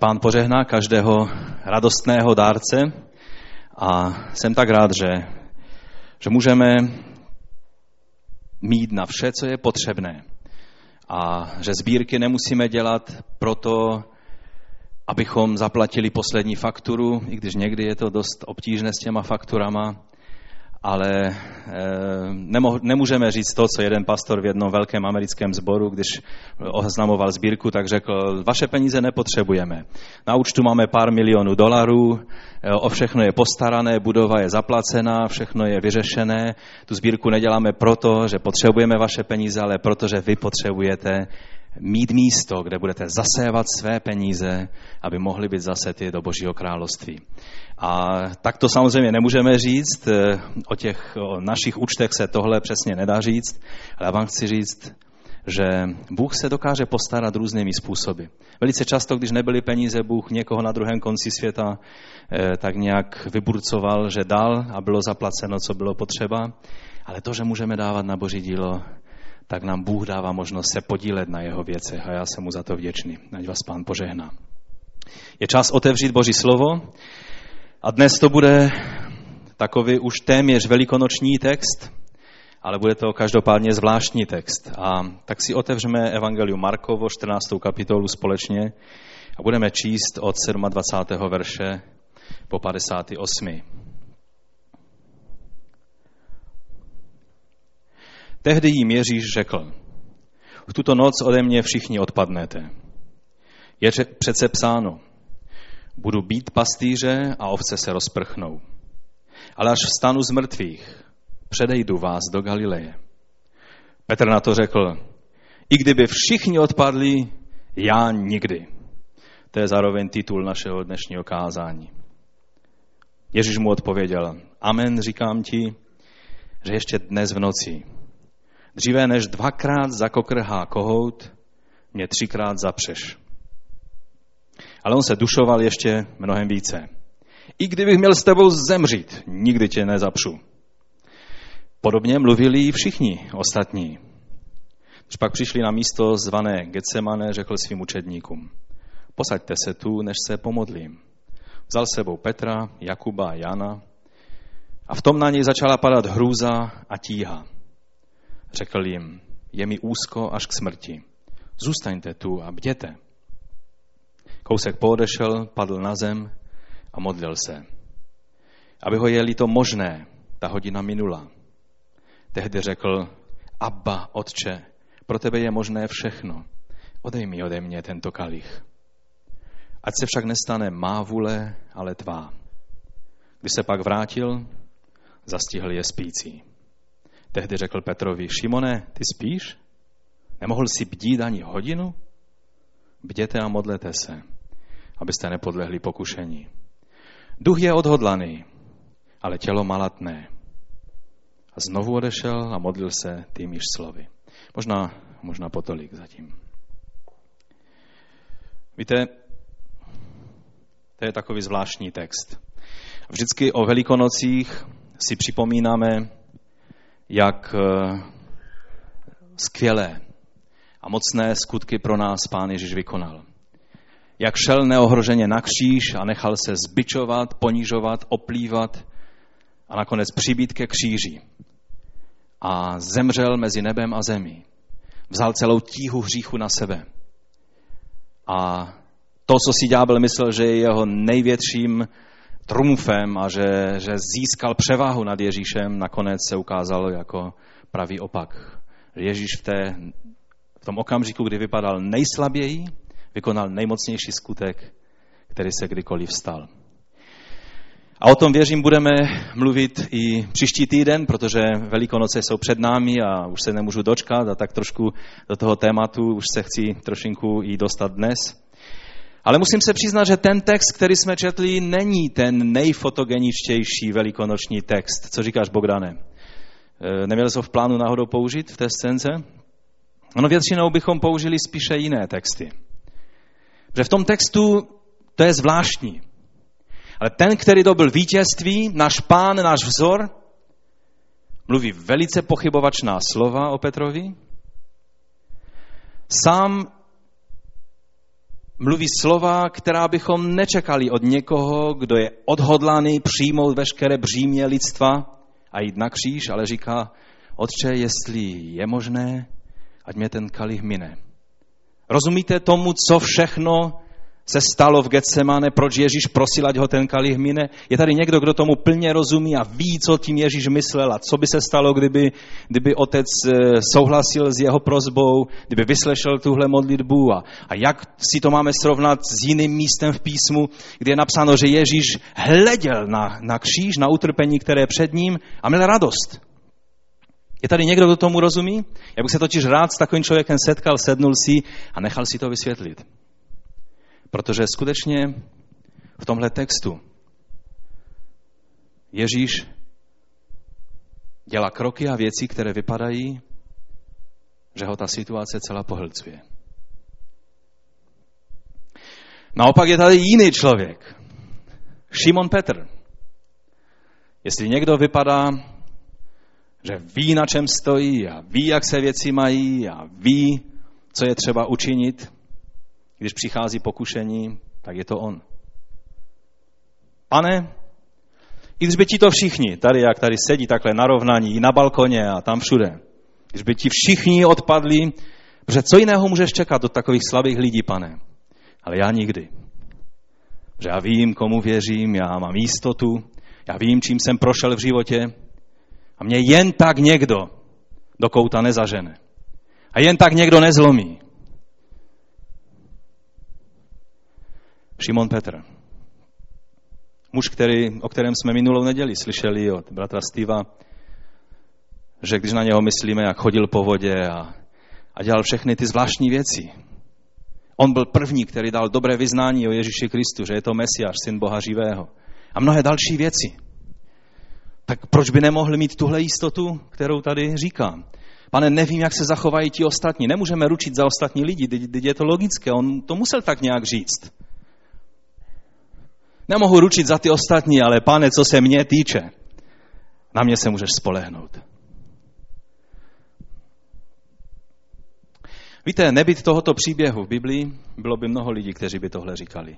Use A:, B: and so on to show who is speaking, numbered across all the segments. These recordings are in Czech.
A: pán požehná každého radostného dárce a jsem tak rád, že, že můžeme mít na vše, co je potřebné. A že sbírky nemusíme dělat proto, abychom zaplatili poslední fakturu, i když někdy je to dost obtížné s těma fakturama, ale e, nemo, nemůžeme říct to, co jeden pastor v jednom velkém americkém sboru, když oznamoval sbírku, tak řekl, vaše peníze nepotřebujeme. Na účtu máme pár milionů dolarů, e, o všechno je postarané, budova je zaplacená, všechno je vyřešené. Tu sbírku neděláme proto, že potřebujeme vaše peníze, ale proto, že vy potřebujete mít místo, kde budete zasévat své peníze, aby mohly být zasety do Božího království. A tak to samozřejmě nemůžeme říct, eh, o těch o našich účtech se tohle přesně nedá říct, ale já vám chci říct, že Bůh se dokáže postarat různými způsoby. Velice často, když nebyly peníze, Bůh někoho na druhém konci světa eh, tak nějak vyburcoval, že dal a bylo zaplaceno, co bylo potřeba. Ale to, že můžeme dávat na Boží dílo, tak nám Bůh dává možnost se podílet na jeho věcech a já jsem mu za to vděčný. Ať vás pán požehná. Je čas otevřít Boží slovo a dnes to bude takový už téměř velikonoční text, ale bude to každopádně zvláštní text. A tak si otevřeme Evangelium Markovo, 14. kapitolu společně a budeme číst od 27. verše po 58. Tehdy jim Ježíš řekl, v tuto noc ode mě všichni odpadnete. Je přece psáno, budu být pastýře a ovce se rozprchnou. Ale až vstanu z mrtvých, předejdu vás do Galileje. Petr na to řekl, i kdyby všichni odpadli, já nikdy. To je zároveň titul našeho dnešního kázání. Ježíš mu odpověděl, amen, říkám ti, že ještě dnes v noci, Dříve než dvakrát zakokrhá kohout, mě třikrát zapřeš. Ale on se dušoval ještě mnohem více. I kdybych měl s tebou zemřít, nikdy tě nezapřu. Podobně mluvili i všichni ostatní. Když pak přišli na místo zvané Getsemane, řekl svým učedníkům, posaďte se tu, než se pomodlím. Vzal sebou Petra, Jakuba a Jana a v tom na něj začala padat hrůza a tíha. Řekl jim, je mi úzko až k smrti. Zůstaňte tu a bděte. Kousek poodešel, padl na zem a modlil se. Aby ho jeli to možné, ta hodina minula. Tehdy řekl, Abba, otče, pro tebe je možné všechno. Odej mi ode mě tento kalich. Ať se však nestane má vůle, ale tvá. Když se pak vrátil, zastihl je spící. Tehdy řekl Petrovi, Šimone, ty spíš? Nemohl si bdít ani hodinu? Bděte a modlete se, abyste nepodlehli pokušení. Duch je odhodlaný, ale tělo malatné. A znovu odešel a modlil se týmíž slovy. Možná, možná potolik zatím. Víte, to je takový zvláštní text. Vždycky o velikonocích si připomínáme jak eh, skvělé a mocné skutky pro nás Pán Ježíš vykonal. Jak šel neohroženě na kříž a nechal se zbičovat, ponižovat, oplývat a nakonec přibít ke kříži. A zemřel mezi nebem a zemí. Vzal celou tíhu hříchu na sebe. A to, co si ďábel myslel, že je jeho největším trumfem a že, že získal převahu nad Ježíšem, nakonec se ukázalo jako pravý opak. Ježíš v, té, v tom okamžiku, kdy vypadal nejslaběji, vykonal nejmocnější skutek, který se kdykoliv stal. A o tom věřím, budeme mluvit i příští týden, protože Velikonoce jsou před námi a už se nemůžu dočkat a tak trošku do toho tématu už se chci trošinku i dostat dnes. Ale musím se přiznat, že ten text, který jsme četli, není ten nejfotogeničtější velikonoční text. Co říkáš, Bogdane? E, neměl jsi v plánu náhodou použít v té scénce? Ono většinou bychom použili spíše jiné texty. Protože v tom textu to je zvláštní. Ale ten, který dobil vítězství, náš pán, náš vzor, mluví velice pochybovačná slova o Petrovi, sám mluví slova, která bychom nečekali od někoho, kdo je odhodlaný přijmout veškeré břímě lidstva a jít na kříž, ale říká, Otče, jestli je možné, ať mě ten kalich mine. Rozumíte tomu, co všechno se stalo v Getsemane, proč Ježíš prosil, ať ho ten kalich mine. Je tady někdo, kdo tomu plně rozumí a ví, co tím Ježíš myslel a co by se stalo, kdyby, kdyby otec eh, souhlasil s jeho prozbou, kdyby vyslešel tuhle modlitbu a, a jak si to máme srovnat s jiným místem v písmu, kde je napsáno, že Ježíš hleděl na, na kříž, na utrpení, které před ním a měl radost. Je tady někdo, kdo tomu rozumí? Já bych se totiž rád s takovým člověkem setkal, sednul si a nechal si to vysvětlit. Protože skutečně v tomhle textu Ježíš dělá kroky a věci, které vypadají, že ho ta situace celá pohlcuje. Naopak je tady jiný člověk. Šimon Petr. Jestli někdo vypadá, že ví, na čem stojí a ví, jak se věci mají a ví, co je třeba učinit, když přichází pokušení, tak je to on. Pane, i když by ti to všichni, tady jak tady sedí takhle na rovnaní, i na balkoně a tam všude, když by ti všichni odpadli, protože co jiného můžeš čekat od takových slabých lidí, pane? Ale já nikdy. Že já vím, komu věřím, já mám jistotu, já vím, čím jsem prošel v životě a mě jen tak někdo do kouta nezažene. A jen tak někdo nezlomí. Šimon Petr. Muž, který, o kterém jsme minulou neděli slyšeli od bratra Steva, že když na něho myslíme, jak chodil po vodě a, a dělal všechny ty zvláštní věci. On byl první, který dal dobré vyznání o Ježíši Kristu, že je to Mesiáš, syn Boha živého. A mnohé další věci. Tak proč by nemohli mít tuhle jistotu, kterou tady říkám? Pane, nevím, jak se zachovají ti ostatní. Nemůžeme ručit za ostatní lidi, teď je to logické. On to musel tak nějak říct. Nemohu ručit za ty ostatní, ale pane, co se mě týče, na mě se můžeš spolehnout. Víte, nebyt tohoto příběhu v Biblii, bylo by mnoho lidí, kteří by tohle říkali.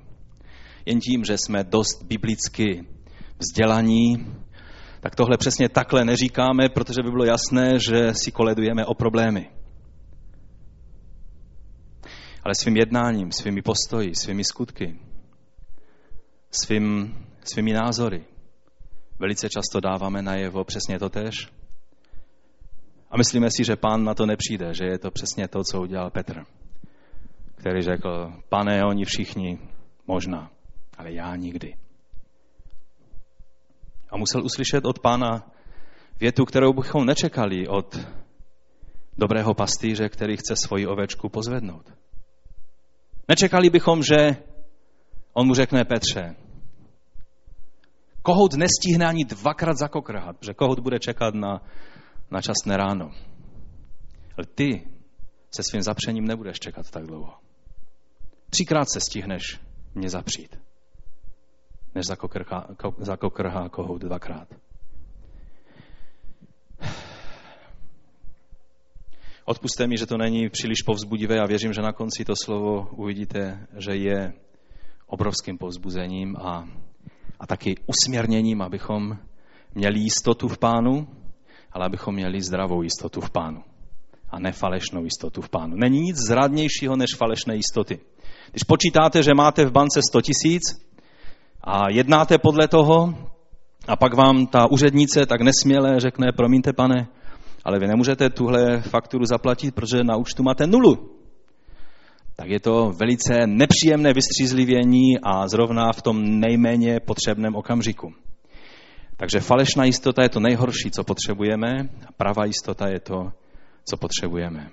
A: Jen tím, že jsme dost biblicky vzdělaní, tak tohle přesně takhle neříkáme, protože by bylo jasné, že si koledujeme o problémy. Ale svým jednáním, svými postoji, svými skutky, svým, svými názory. Velice často dáváme najevo přesně to tež. A myslíme si, že pán na to nepřijde, že je to přesně to, co udělal Petr, který řekl, pane, oni všichni, možná, ale já nikdy. A musel uslyšet od pána větu, kterou bychom nečekali od dobrého pastýře, který chce svoji ovečku pozvednout. Nečekali bychom, že On mu řekne Petře, kohout nestihne ani dvakrát zakokrhat, protože kohout bude čekat na, na časné ráno. Ale ty se svým zapřením nebudeš čekat tak dlouho. Třikrát se stihneš mě zapřít, než zakokrhá, zakokrhá kohout dvakrát. Odpuste mi, že to není příliš povzbudivé a věřím, že na konci to slovo uvidíte, že je obrovským povzbuzením a, a taky usměrněním, abychom měli jistotu v pánu, ale abychom měli zdravou jistotu v pánu a ne falešnou jistotu v pánu. Není nic zradnějšího než falešné jistoty. Když počítáte, že máte v bance 100 tisíc a jednáte podle toho a pak vám ta úřednice tak nesměle řekne, promiňte pane, ale vy nemůžete tuhle fakturu zaplatit, protože na účtu máte nulu tak je to velice nepříjemné vystřízlivění a zrovna v tom nejméně potřebném okamžiku. Takže falešná jistota je to nejhorší, co potřebujeme, a pravá jistota je to, co potřebujeme.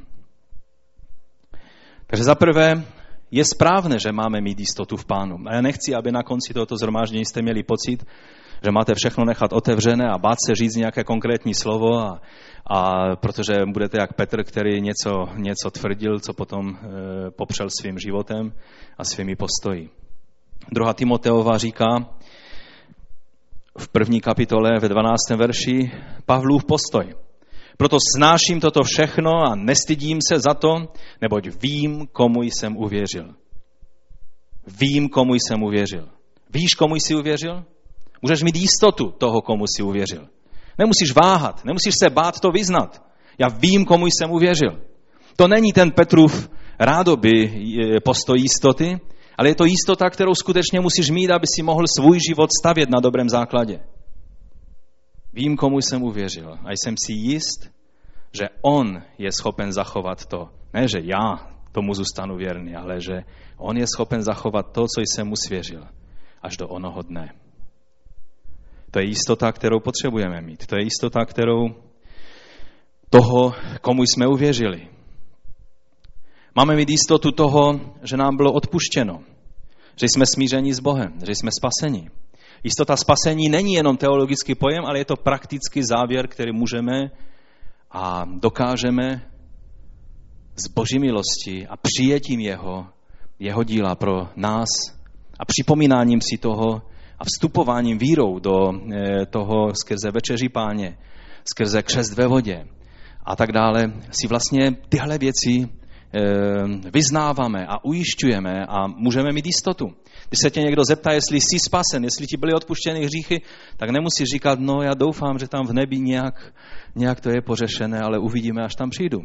A: Takže za prvé je správné, že máme mít jistotu v pánu. A já nechci, aby na konci tohoto zhromáždění jste měli pocit, že máte všechno nechat otevřené a bát se říct nějaké konkrétní slovo, a, a protože budete jak Petr, který něco, něco tvrdil, co potom e, popřel svým životem a svými postoji. Druhá Timoteova říká v první kapitole ve 12. verši Pavlův postoj. Proto snáším toto všechno a nestydím se za to, neboť vím, komu jsem uvěřil. Vím, komu jsem uvěřil. Víš, komu jsi uvěřil? Můžeš mít jistotu toho, komu jsi uvěřil. Nemusíš váhat, nemusíš se bát to vyznat. Já vím, komu jsem uvěřil. To není ten Petrův rádoby postoj jistoty, ale je to jistota, kterou skutečně musíš mít, aby si mohl svůj život stavět na dobrém základě. Vím, komu jsem uvěřil a jsem si jist, že on je schopen zachovat to. Ne, že já tomu zůstanu věrný, ale že on je schopen zachovat to, co jsem mu svěřil až do onoho dne. To je jistota, kterou potřebujeme mít. To je jistota, kterou toho, komu jsme uvěřili. Máme mít jistotu toho, že nám bylo odpuštěno, že jsme smíření s Bohem, že jsme spaseni. Jistota spasení není jenom teologický pojem, ale je to praktický závěr, který můžeme a dokážeme s boží milostí a přijetím jeho, jeho díla pro nás a připomínáním si toho a vstupováním vírou do eh, toho skrze večeří páně, skrze křest ve vodě a tak dále, si vlastně tyhle věci vyznáváme a ujišťujeme a můžeme mít jistotu. Když se tě někdo zeptá, jestli jsi spasen, jestli ti byly odpuštěny hříchy, tak nemusíš říkat, no já doufám, že tam v nebi nějak, nějak to je pořešené, ale uvidíme, až tam přijdu.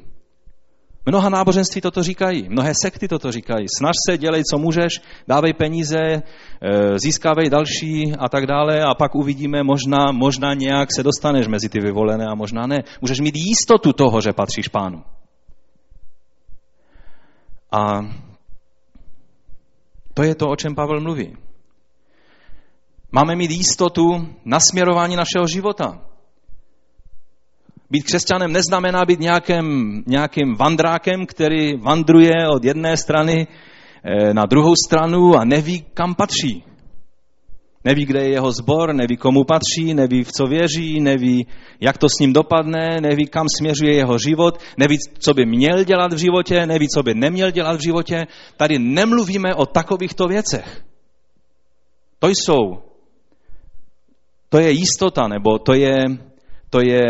A: Mnoha náboženství toto říkají, mnohé sekty toto říkají. Snaž se, dělej, co můžeš, dávej peníze, e, získávej další a tak dále a pak uvidíme, možná, možná nějak se dostaneš mezi ty vyvolené a možná ne. Můžeš mít jistotu toho, že patříš pánu. A to je to, o čem Pavel mluví. Máme mít jistotu nasměrování našeho života. Být křesťanem neznamená být nějakým, nějakým vandrákem, který vandruje od jedné strany eh, na druhou stranu a neví, kam patří. Neví, kde je jeho zbor, neví, komu patří, neví, v co věří, neví, jak to s ním dopadne, neví, kam směřuje jeho život, neví, co by měl dělat v životě, neví, co by neměl dělat v životě. Tady nemluvíme o takovýchto věcech. To jsou, to je jistota, nebo to je, to je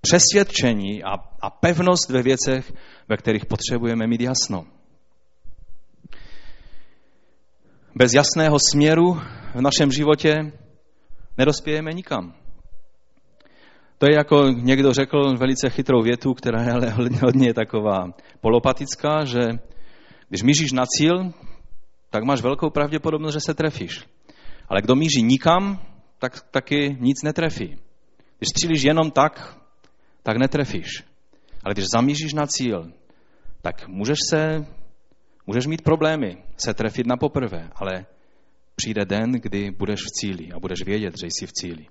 A: přesvědčení a, a pevnost ve věcech, ve kterých potřebujeme mít jasno. Bez jasného směru v našem životě nedospějeme nikam. To je jako někdo řekl velice chytrou větu, která je ale hodně taková polopatická, že když míříš na cíl, tak máš velkou pravděpodobnost, že se trefíš. Ale kdo míří nikam, tak taky nic netrefí. Když střílíš jenom tak, tak netrefíš. Ale když zamíříš na cíl, tak můžeš se, můžeš mít problémy se trefit na poprvé, ale přijde den, kdy budeš v cíli a budeš vědět, že jsi v cíli.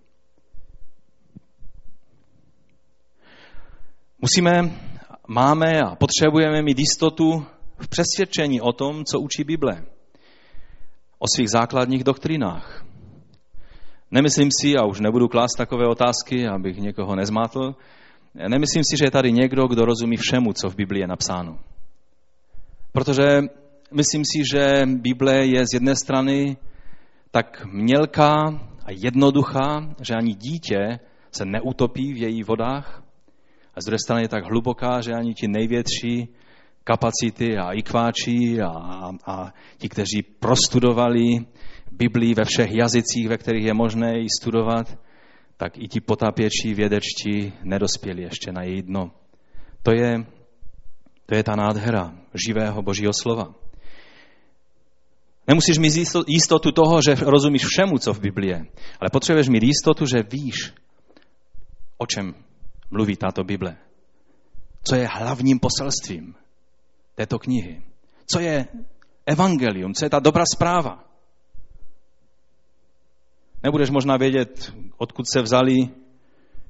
A: Musíme, máme a potřebujeme mít jistotu v přesvědčení o tom, co učí Bible. O svých základních doktrinách. Nemyslím si, a už nebudu klást takové otázky, abych někoho nezmátl, Nemyslím si, že je tady někdo, kdo rozumí všemu, co v Biblii je napsáno. Protože myslím si, že Bible je z jedné strany tak mělká a jednoduchá, že ani dítě se neutopí v její vodách, a z druhé strany je tak hluboká, že ani ti největší kapacity a ikváči a, a, ti, kteří prostudovali Biblii ve všech jazycích, ve kterých je možné ji studovat, tak i ti potápěči vědečtí nedospěli ještě na její dno. To je, to je ta nádhera živého božího slova. Nemusíš mít jistotu toho, že rozumíš všemu, co v Biblii je, ale potřebuješ mít jistotu, že víš, o čem mluví tato Bible. Co je hlavním poselstvím této knihy. Co je evangelium, co je ta dobrá zpráva. Nebudeš možná vědět, odkud se vzali,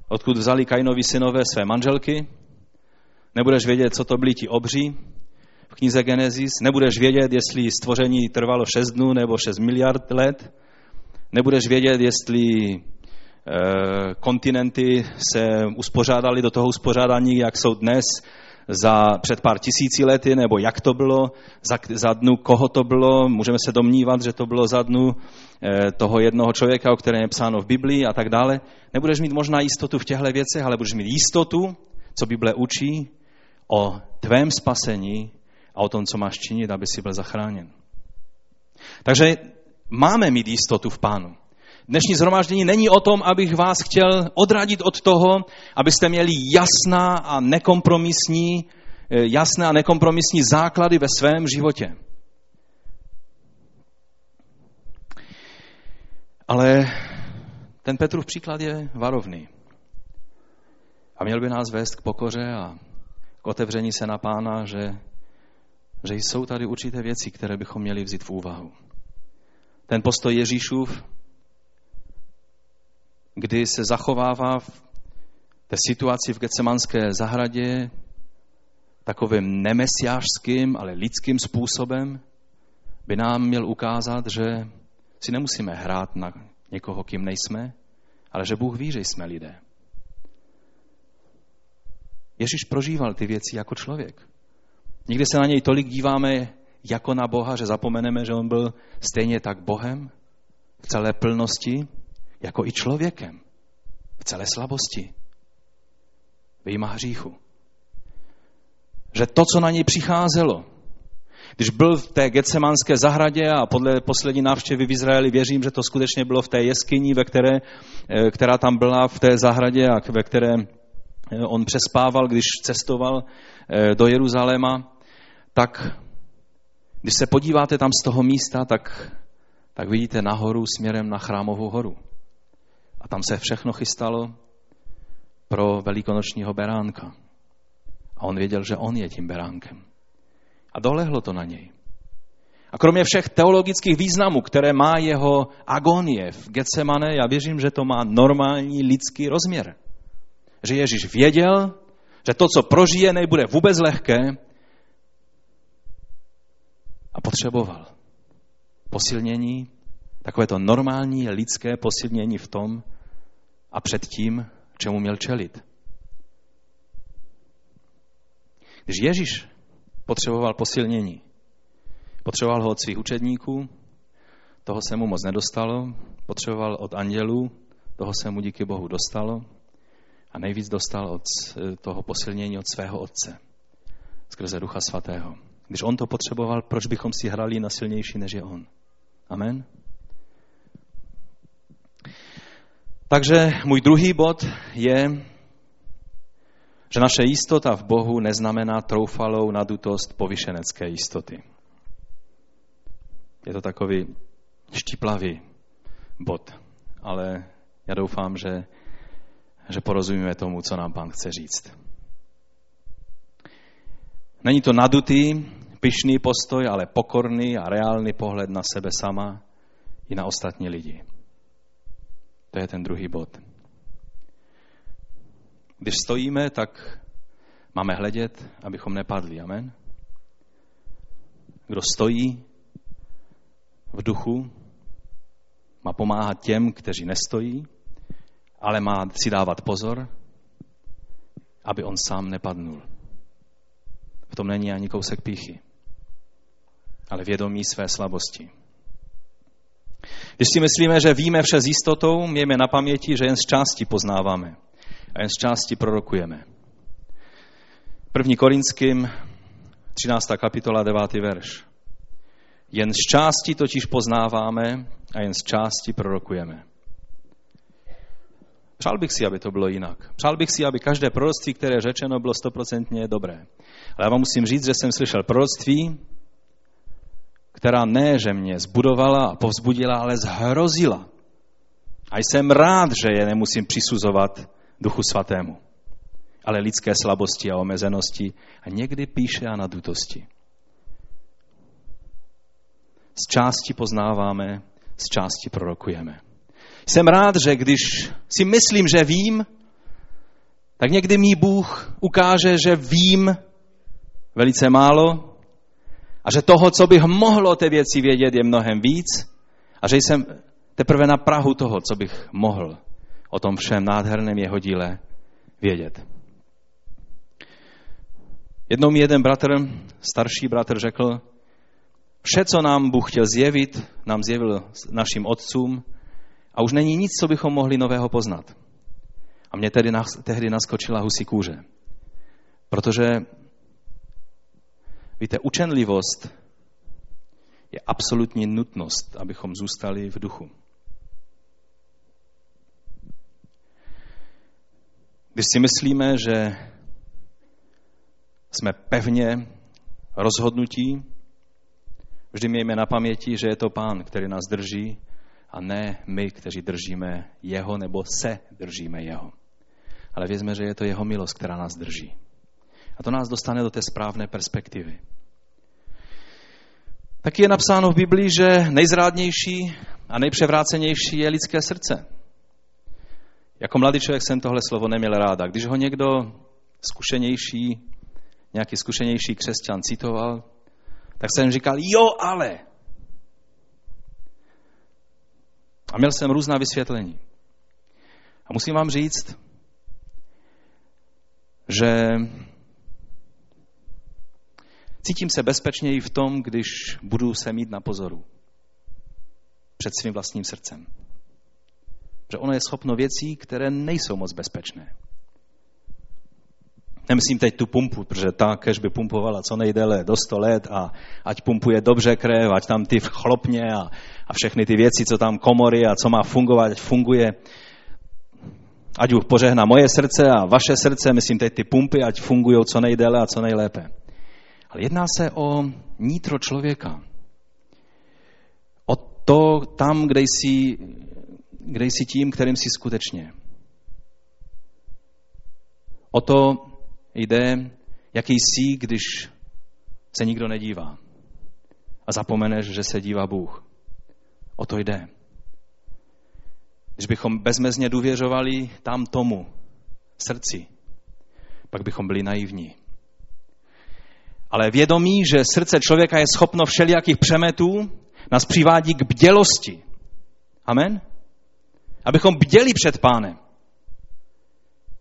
A: odkud vzali Kainovi synové své manželky. Nebudeš vědět, co to byli ti obří v knize Genesis. Nebudeš vědět, jestli stvoření trvalo 6 dnů nebo 6 miliard let. Nebudeš vědět, jestli e, kontinenty se uspořádali do toho uspořádání, jak jsou dnes, za před pár tisíci lety, nebo jak to bylo, za, za dnu koho to bylo, můžeme se domnívat, že to bylo za dnu e, toho jednoho člověka, o kterém je psáno v Biblii a tak dále. Nebudeš mít možná jistotu v těchto věcech, ale budeš mít jistotu, co Bible učí o tvém spasení a o tom, co máš činit, aby si byl zachráněn. Takže máme mít jistotu v Pánu. Dnešní zhromáždění není o tom, abych vás chtěl odradit od toho, abyste měli jasná a nekompromisní, eh, jasné a nekompromisní základy ve svém životě. Ale ten Petrův příklad je varovný. A měl by nás vést k pokoře a k otevření se na pána, že, že jsou tady určité věci, které bychom měli vzít v úvahu. Ten postoj Ježíšův, kdy se zachovává v té situaci v Gecemanské zahradě takovým nemesiářským, ale lidským způsobem, by nám měl ukázat, že si nemusíme hrát na někoho, kým nejsme, ale že Bůh ví, že jsme lidé. Ježíš prožíval ty věci jako člověk. Nikdy se na něj tolik díváme jako na Boha, že zapomeneme, že on byl stejně tak Bohem v celé plnosti, jako i člověkem v celé slabosti, vyjma hříchu. Že to, co na něj přicházelo, když byl v té Getsemanské zahradě a podle poslední návštěvy v Izraeli věřím, že to skutečně bylo v té jeskyni, ve které, eh, která tam byla v té zahradě a ve které on přespával, když cestoval eh, do Jeruzaléma, tak když se podíváte tam z toho místa, tak, tak vidíte nahoru směrem na chrámovou horu. A tam se všechno chystalo pro velikonočního beránka. A on věděl, že on je tím beránkem. A dolehlo to na něj. A kromě všech teologických významů, které má jeho agonie v Getsemane, já věřím, že to má normální lidský rozměr. Že Ježíš věděl, že to, co prožije, nebude vůbec lehké a potřeboval posilnění, takové to normální lidské posilnění v tom a před tím, čemu měl čelit. Když Ježíš potřeboval posilnění. Potřeboval ho od svých učedníků, toho se mu moc nedostalo, potřeboval od andělů, toho se mu díky Bohu dostalo a nejvíc dostal od toho posilnění od svého otce, skrze Ducha Svatého. Když on to potřeboval, proč bychom si hrali na silnější, než je on? Amen? Takže můj druhý bod je, že naše jistota v Bohu neznamená troufalou nadutost povyšenecké jistoty. Je to takový štiplavý bod, ale já doufám, že, že porozumíme tomu, co nám pán chce říct. Není to nadutý, pyšný postoj, ale pokorný a reálný pohled na sebe sama i na ostatní lidi. To je ten druhý bod. Když stojíme, tak máme hledět, abychom nepadli. Amen. Kdo stojí v duchu, má pomáhat těm, kteří nestojí, ale má si dávat pozor, aby on sám nepadnul. V tom není ani kousek píchy, ale vědomí své slabosti. Když si myslíme, že víme vše s jistotou, mějme na paměti, že jen z části poznáváme a jen z části prorokujeme. První Korinským, 13. kapitola, 9. verš. Jen z části totiž poznáváme a jen z části prorokujeme. Přál bych si, aby to bylo jinak. Přál bych si, aby každé proroctví, které je řečeno, bylo stoprocentně dobré. Ale já vám musím říct, že jsem slyšel proroctví, která ne, že mě zbudovala a povzbudila, ale zhrozila. A jsem rád, že je nemusím přisuzovat Duchu Svatému, ale lidské slabosti a omezenosti a někdy píše a nadutosti. Z části poznáváme, z části prorokujeme. Jsem rád, že když si myslím, že vím, tak někdy mi Bůh ukáže, že vím velice málo a že toho, co bych mohl o té věci vědět, je mnohem víc a že jsem teprve na Prahu toho, co bych mohl o tom všem nádherném jeho díle vědět. Jednou mi jeden bratr, starší bratr, řekl, vše, co nám Bůh chtěl zjevit, nám zjevil našim otcům a už není nic, co bychom mohli nového poznat. A mě tedy tehdy naskočila husí kůže. Protože Víte, učenlivost je absolutní nutnost, abychom zůstali v duchu. Když si myslíme, že jsme pevně rozhodnutí, vždy mějme na paměti, že je to Pán, který nás drží a ne my, kteří držíme Jeho nebo se držíme Jeho. Ale vězme, že je to Jeho milost, která nás drží. A to nás dostane do té správné perspektivy. Taky je napsáno v Biblii, že nejzrádnější a nejpřevrácenější je lidské srdce. Jako mladý člověk jsem tohle slovo neměl ráda. Když ho někdo zkušenější, nějaký zkušenější křesťan citoval, tak jsem říkal, jo, ale. A měl jsem různá vysvětlení. A musím vám říct, že cítím se bezpečněji v tom, když budu se mít na pozoru před svým vlastním srdcem. Že ono je schopno věcí, které nejsou moc bezpečné. Nemyslím teď tu pumpu, protože ta kež by pumpovala co nejdéle do 100 let a ať pumpuje dobře krev, ať tam ty chlopně a, a všechny ty věci, co tam komory a co má fungovat, ať funguje. Ať Bůh požehná moje srdce a vaše srdce, myslím teď ty pumpy, ať fungují co nejdéle a co nejlépe. Ale jedná se o nitro člověka. O to tam, kde jsi, kde jsi tím, kterým jsi skutečně. O to jde, jaký jsi, když se nikdo nedívá. A zapomeneš, že se dívá Bůh. O to jde. Když bychom bezmezně důvěřovali tam tomu, srdci, pak bychom byli naivní. Ale vědomí, že srdce člověka je schopno všelijakých přemetů, nás přivádí k bdělosti. Amen? Abychom bděli před pánem.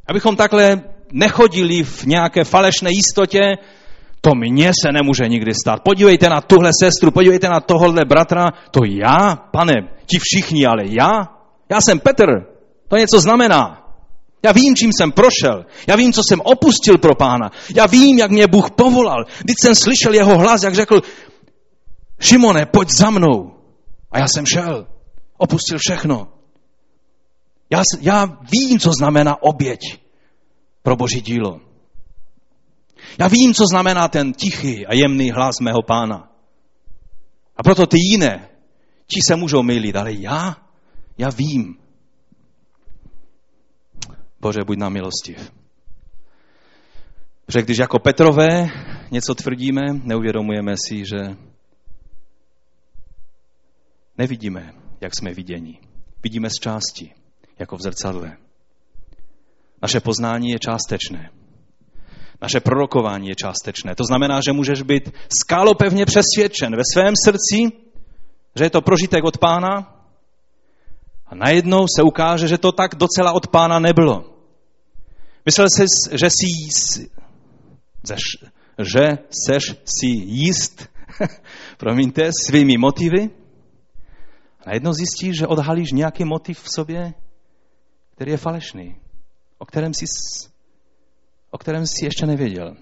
A: Abychom takhle nechodili v nějaké falešné jistotě, to mně se nemůže nikdy stát. Podívejte na tuhle sestru, podívejte na tohle bratra, to já, pane, ti všichni, ale já, já jsem Petr, to něco znamená. Já vím, čím jsem prošel. Já vím, co jsem opustil pro pána. Já vím, jak mě Bůh povolal. Když jsem slyšel jeho hlas, jak řekl, Šimone, pojď za mnou. A já jsem šel. Opustil všechno. Já, já vím, co znamená oběť pro boží dílo. Já vím, co znamená ten tichý a jemný hlas mého pána. A proto ty jiné, ti se můžou mylit, ale já, já vím. Bože, buď nám milostiv. Protože když jako Petrové něco tvrdíme, neuvědomujeme si, že nevidíme, jak jsme viděni. Vidíme z části, jako v zrcadle. Naše poznání je částečné. Naše prorokování je částečné. To znamená, že můžeš být skálopevně přesvědčen ve svém srdci, že je to prožitek od pána a najednou se ukáže, že to tak docela od pána nebylo. Myslel jsi, že jsi, že seš si jist, promiňte, svými motivy. A najednou zjistíš, že odhalíš nějaký motiv v sobě, který je falešný, o kterém jsi, o kterém jsi ještě nevěděl,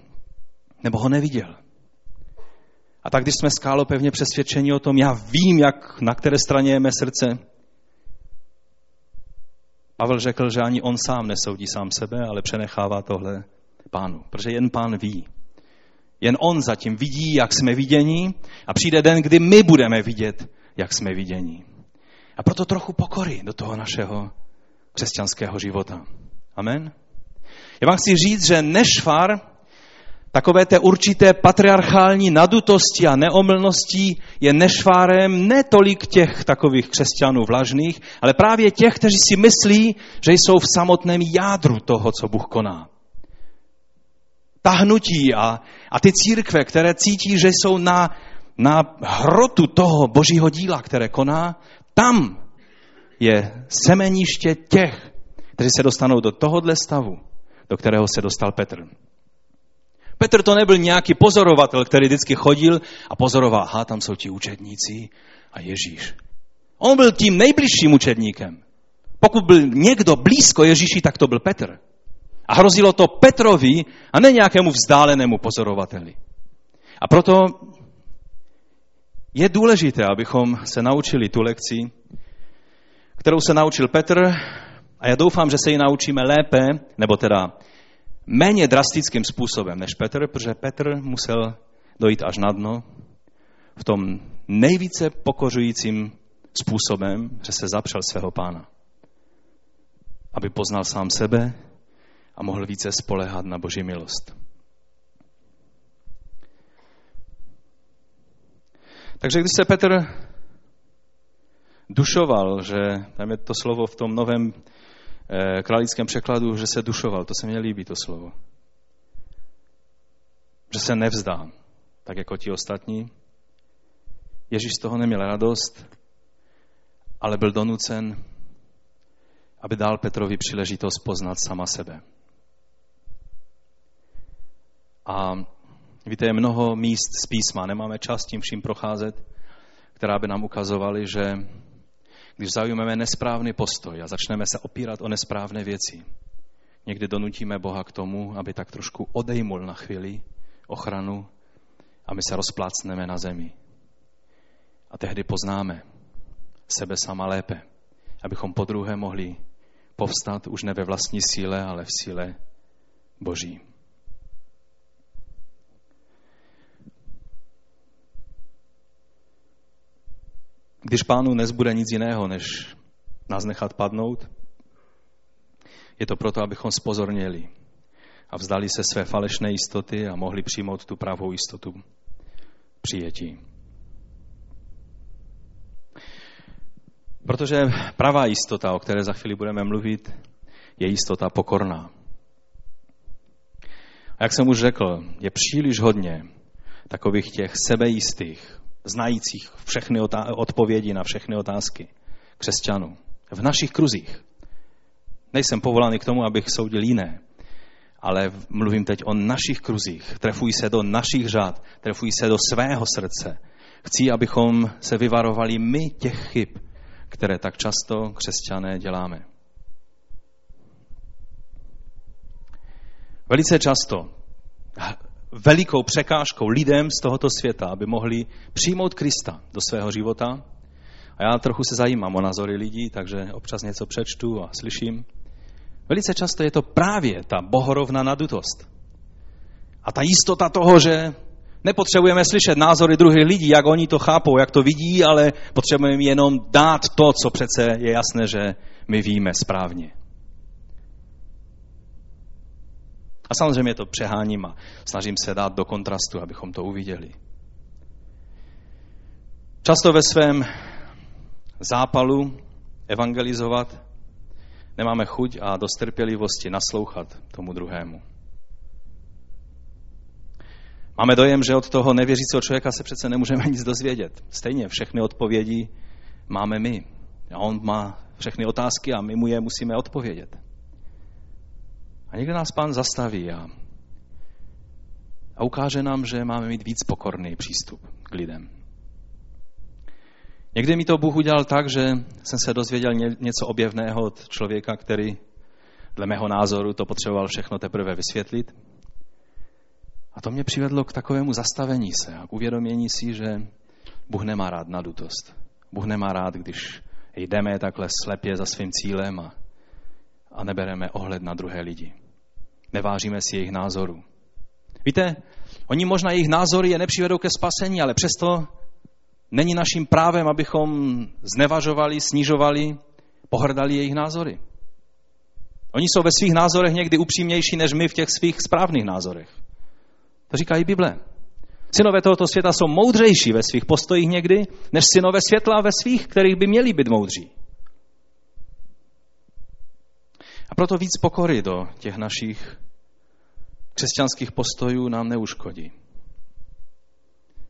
A: nebo ho neviděl. A tak, když jsme skálo pevně přesvědčení o tom, já vím, jak, na které straně je mé srdce, Pavel řekl, že ani on sám nesoudí sám sebe, ale přenechává tohle pánu, protože jen pán ví. Jen on zatím vidí, jak jsme viděni a přijde den, kdy my budeme vidět, jak jsme viděni. A proto trochu pokory do toho našeho křesťanského života. Amen. Já vám chci říct, že nešvar takové té určité patriarchální nadutosti a neomylnosti je nešvárem ne tolik těch takových křesťanů vlažných, ale právě těch, kteří si myslí, že jsou v samotném jádru toho, co Bůh koná. Ta hnutí a, a ty církve, které cítí, že jsou na, na hrotu toho božího díla, které koná, tam je semeniště těch, kteří se dostanou do tohohle stavu, do kterého se dostal Petr. Petr to nebyl nějaký pozorovatel, který vždycky chodil a pozoroval, aha, tam jsou ti učedníci a Ježíš. On byl tím nejbližším učedníkem. Pokud byl někdo blízko Ježíši, tak to byl Petr. A hrozilo to Petrovi a ne nějakému vzdálenému pozorovateli. A proto je důležité, abychom se naučili tu lekci, kterou se naučil Petr, a já doufám, že se ji naučíme lépe, nebo teda méně drastickým způsobem než Petr, protože Petr musel dojít až na dno v tom nejvíce pokořujícím způsobem, že se zapřel svého pána. Aby poznal sám sebe a mohl více spolehat na Boží milost. Takže když se Petr dušoval, že tam je to slovo v tom novém eh, králickém překladu, že se dušoval, to se mi líbí to slovo. Že se nevzdá, tak jako ti ostatní. Ježíš z toho neměl radost, ale byl donucen, aby dal Petrovi příležitost poznat sama sebe. A víte, je mnoho míst z písma, nemáme čas tím vším procházet, která by nám ukazovaly, že když zaujmeme nesprávný postoj a začneme se opírat o nesprávné věci, někdy donutíme Boha k tomu, aby tak trošku odejmul na chvíli ochranu a my se rozplácneme na zemi. A tehdy poznáme sebe sama lépe, abychom po druhé mohli povstat už ne ve vlastní síle, ale v síle Boží. Když pánu nezbude nic jiného, než nás nechat padnout, je to proto, abychom spozorněli a vzdali se své falešné jistoty a mohli přijmout tu pravou jistotu přijetí. Protože pravá jistota, o které za chvíli budeme mluvit, je jistota pokorná. A jak jsem už řekl, je příliš hodně takových těch sebejistých, znajících všechny odpovědi na všechny otázky křesťanů v našich kruzích. Nejsem povolaný k tomu, abych soudil jiné, ale mluvím teď o našich kruzích. Trefují se do našich řád, trefují se do svého srdce. Chci, abychom se vyvarovali my těch chyb, které tak často křesťané děláme. Velice často velikou překážkou lidem z tohoto světa, aby mohli přijmout Krista do svého života. A já trochu se zajímám o názory lidí, takže občas něco přečtu a slyším. Velice často je to právě ta bohorovná nadutost. A ta jistota toho, že nepotřebujeme slyšet názory druhých lidí, jak oni to chápou, jak to vidí, ale potřebujeme jenom dát to, co přece je jasné, že my víme správně. A samozřejmě to přeháním a snažím se dát do kontrastu, abychom to uviděli. Často ve svém zápalu evangelizovat nemáme chuť a dost trpělivosti naslouchat tomu druhému. Máme dojem, že od toho nevěřícího člověka se přece nemůžeme nic dozvědět. Stejně všechny odpovědi máme my. A on má všechny otázky a my mu je musíme odpovědět. A někde nás pán zastaví a, a ukáže nám, že máme mít víc pokorný přístup k lidem. Někdy mi to Bůh udělal tak, že jsem se dozvěděl něco objevného od člověka, který dle mého názoru to potřeboval všechno teprve vysvětlit. A to mě přivedlo k takovému zastavení se a k uvědomění si, že Bůh nemá rád nadutost. Bůh nemá rád, když jdeme takhle slepě za svým cílem a, a nebereme ohled na druhé lidi. Nevážíme si jejich názorů. Víte, oni možná jejich názory je nepřivedou ke spasení, ale přesto není naším právem, abychom znevažovali, snižovali, pohrdali jejich názory. Oni jsou ve svých názorech někdy upřímnější než my v těch svých správných názorech. To říká i Bible. Synové tohoto světa jsou moudřejší ve svých postojích někdy, než synové světla ve svých, kterých by měli být moudří. A proto víc pokory do těch našich křesťanských postojů nám neuškodí.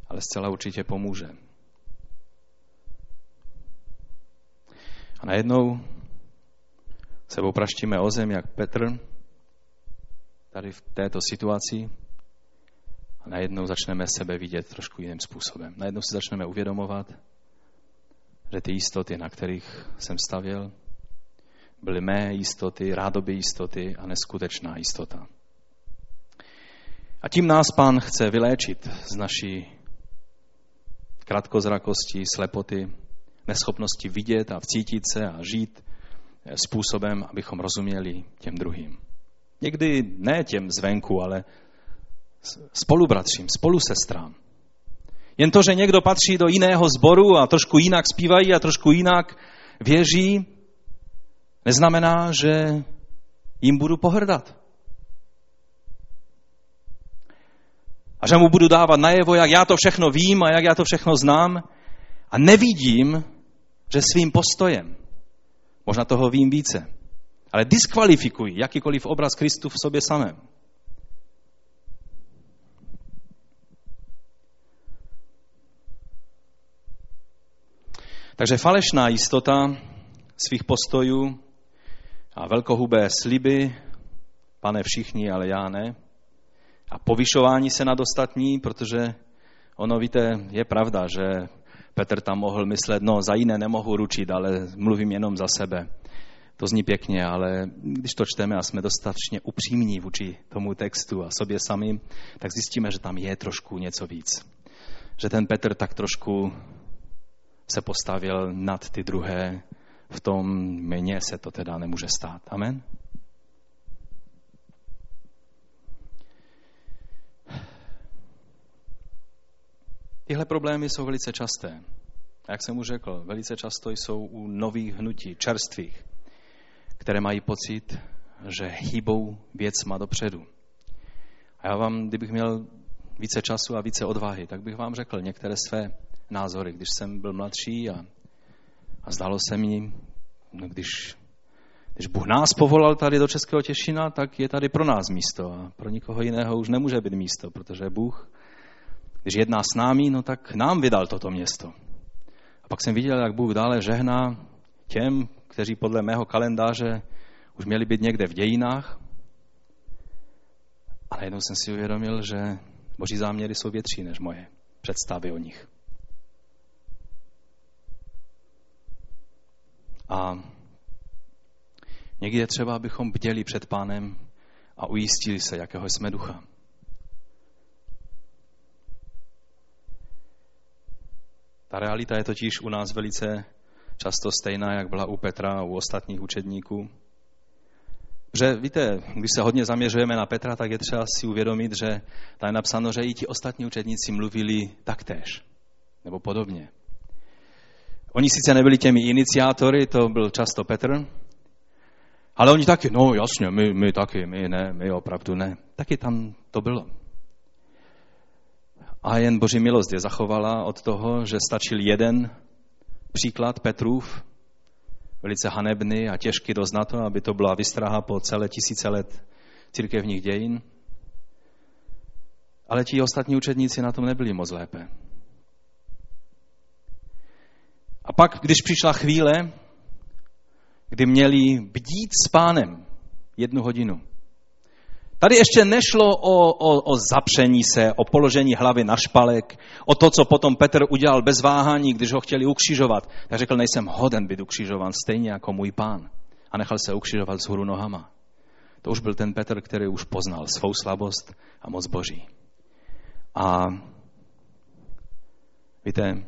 A: Ale zcela určitě pomůže. A najednou se opraštíme o zem, jak Petr, tady v této situaci, a najednou začneme sebe vidět trošku jiným způsobem. Najednou si začneme uvědomovat, že ty jistoty, na kterých jsem stavěl, byly mé jistoty, rádoby jistoty a neskutečná jistota. A tím nás pán chce vyléčit z naší krátkozrakosti, slepoty, neschopnosti vidět a vcítit se a žít způsobem, abychom rozuměli těm druhým. Někdy ne těm zvenku, ale spolubratřím, spolusestrám. Jen to, že někdo patří do jiného sboru a trošku jinak zpívají a trošku jinak věří, neznamená, že jim budu pohrdat. A že mu budu dávat najevo, jak já to všechno vím a jak já to všechno znám a nevidím, že svým postojem, možná toho vím více, ale diskvalifikují jakýkoliv obraz Kristu v sobě samém. Takže falešná jistota svých postojů a velkohubé sliby, pane všichni, ale já ne, a povyšování se nad ostatní, protože ono, víte, je pravda, že Petr tam mohl myslet, no za jiné nemohu ručit, ale mluvím jenom za sebe. To zní pěkně, ale když to čteme a jsme dostatečně upřímní vůči tomu textu a sobě sami, tak zjistíme, že tam je trošku něco víc. Že ten Petr tak trošku se postavil nad ty druhé, v tom mně se to teda nemůže stát. Amen? Tyhle problémy jsou velice časté. Jak jsem už řekl, velice často jsou u nových hnutí, čerstvých, které mají pocit, že hýbou věcma dopředu. A já vám, kdybych měl více času a více odvahy, tak bych vám řekl některé své názory, když jsem byl mladší a, a zdalo se mi, no když, když Bůh nás povolal tady do Českého Těšina, tak je tady pro nás místo a pro nikoho jiného už nemůže být místo, protože Bůh, když jedná s námi, no tak nám vydal toto město. A pak jsem viděl, jak Bůh dále žehná těm, kteří podle mého kalendáře už měli být někde v dějinách. A najednou jsem si uvědomil, že boží záměry jsou větší než moje představy o nich. A někdy je třeba, abychom bděli před pánem a ujistili se, jakého jsme ducha. Ta realita je totiž u nás velice často stejná, jak byla u Petra a u ostatních učedníků. Protože víte, když se hodně zaměřujeme na Petra, tak je třeba si uvědomit, že tam je napsáno, že i ti ostatní učedníci mluvili taktéž, nebo podobně. Oni sice nebyli těmi iniciátory, to byl často Petr, ale oni taky, no jasně, my, my taky, my ne, my opravdu ne. Taky tam to bylo. A jen Boží milost je zachovala od toho, že stačil jeden příklad Petrův, velice hanebný a těžký dost na to, aby to byla vystraha po celé tisíce let církevních dějin. Ale ti ostatní učedníci na tom nebyli moc lépe. A pak, když přišla chvíle, kdy měli bdít s pánem jednu hodinu, Tady ještě nešlo o, o, o zapření se, o položení hlavy na špalek, o to, co potom Petr udělal bez váhání, když ho chtěli ukřižovat. Tak řekl, nejsem hoden být ukřižovan, stejně jako můj pán. A nechal se ukřižovat z hůru nohama. To už byl ten Petr, který už poznal svou slabost a moc Boží. A víte,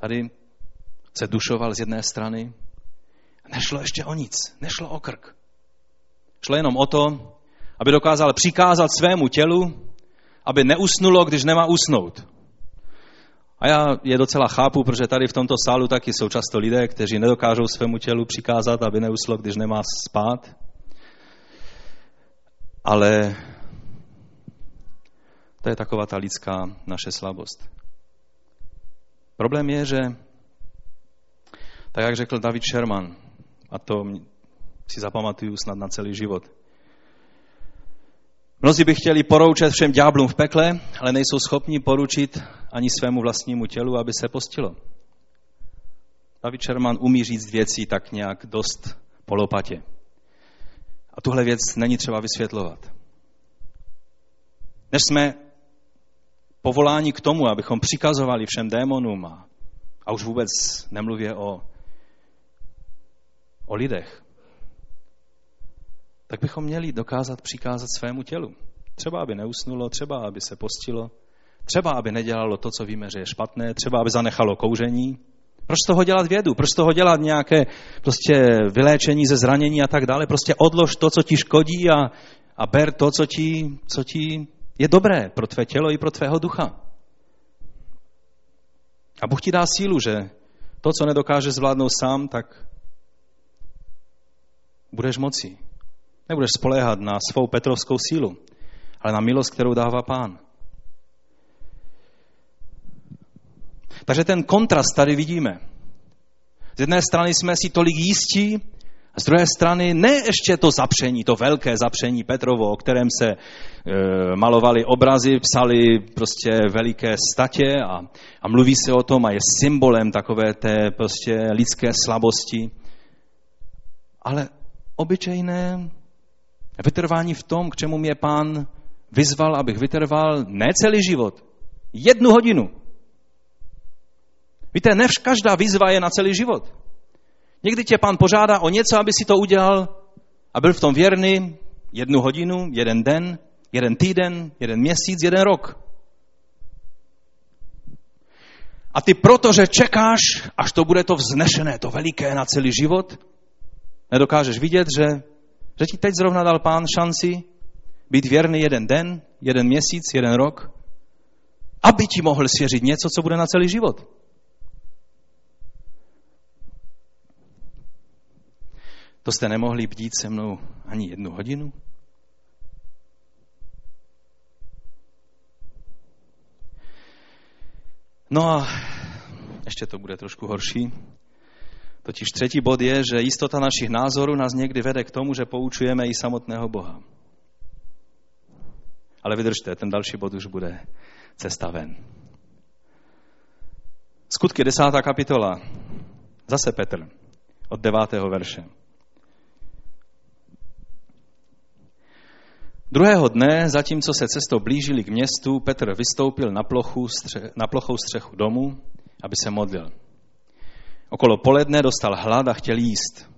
A: tady se dušoval z jedné strany, Nešlo ještě o nic, nešlo o krk. Šlo jenom o to, aby dokázal přikázat svému tělu, aby neusnulo, když nemá usnout. A já je docela chápu, protože tady v tomto sálu taky jsou často lidé, kteří nedokážou svému tělu přikázat, aby neuslo, když nemá spát. Ale to je taková ta lidská naše slabost. Problém je, že tak jak řekl David Sherman, a to si zapamatuju snad na celý život. Mnozí by chtěli poroučet všem ďáblům v pekle, ale nejsou schopni poručit ani svému vlastnímu tělu, aby se postilo. David Sherman umí říct věcí tak nějak dost polopatě. A tuhle věc není třeba vysvětlovat. Než jsme povoláni k tomu, abychom přikazovali všem démonům a, a už vůbec nemluvě o o lidech. tak bychom měli dokázat přikázat svému tělu. Třeba, aby neusnulo, třeba, aby se postilo, třeba, aby nedělalo to, co víme, že je špatné, třeba, aby zanechalo kouření. Proč toho dělat vědu? Proč toho dělat nějaké prostě vyléčení ze zranění a tak dále? Prostě odlož to, co ti škodí a, a ber to, co ti, co ti je dobré pro tvé tělo i pro tvého ducha. A Bůh ti dá sílu, že to, co nedokáže zvládnout sám, tak budeš moci. Nebudeš spoléhat na svou petrovskou sílu, ale na milost, kterou dává pán. Takže ten kontrast tady vidíme. Z jedné strany jsme si tolik jistí, a z druhé strany ne ještě to zapření, to velké zapření Petrovo, o kterém se e, malovali obrazy, psali prostě veliké statě a, a mluví se o tom a je symbolem takové té prostě lidské slabosti. Ale obyčejné vytrvání v tom, k čemu mě pán vyzval, abych vytrval ne celý život, jednu hodinu. Víte, ne každá výzva je na celý život. Někdy tě pán požádá o něco, aby si to udělal a byl v tom věrný jednu hodinu, jeden den, jeden týden, jeden měsíc, jeden rok. A ty protože čekáš, až to bude to vznešené, to veliké na celý život, nedokážeš vidět, že, že ti teď zrovna dal pán šanci být věrný jeden den, jeden měsíc, jeden rok, aby ti mohl svěřit něco, co bude na celý život. To jste nemohli bdít se mnou ani jednu hodinu? No a ještě to bude trošku horší. Totiž třetí bod je, že jistota našich názorů nás někdy vede k tomu, že poučujeme i samotného Boha. Ale vydržte, ten další bod už bude cesta ven. Skutky desátá kapitola. Zase Petr od devátého verše. Druhého dne, zatímco se cestou blížili k městu, Petr vystoupil na, plochu, stře- na plochou střechu domu, aby se modlil. Okolo poledne dostal hlad a chtěl jíst.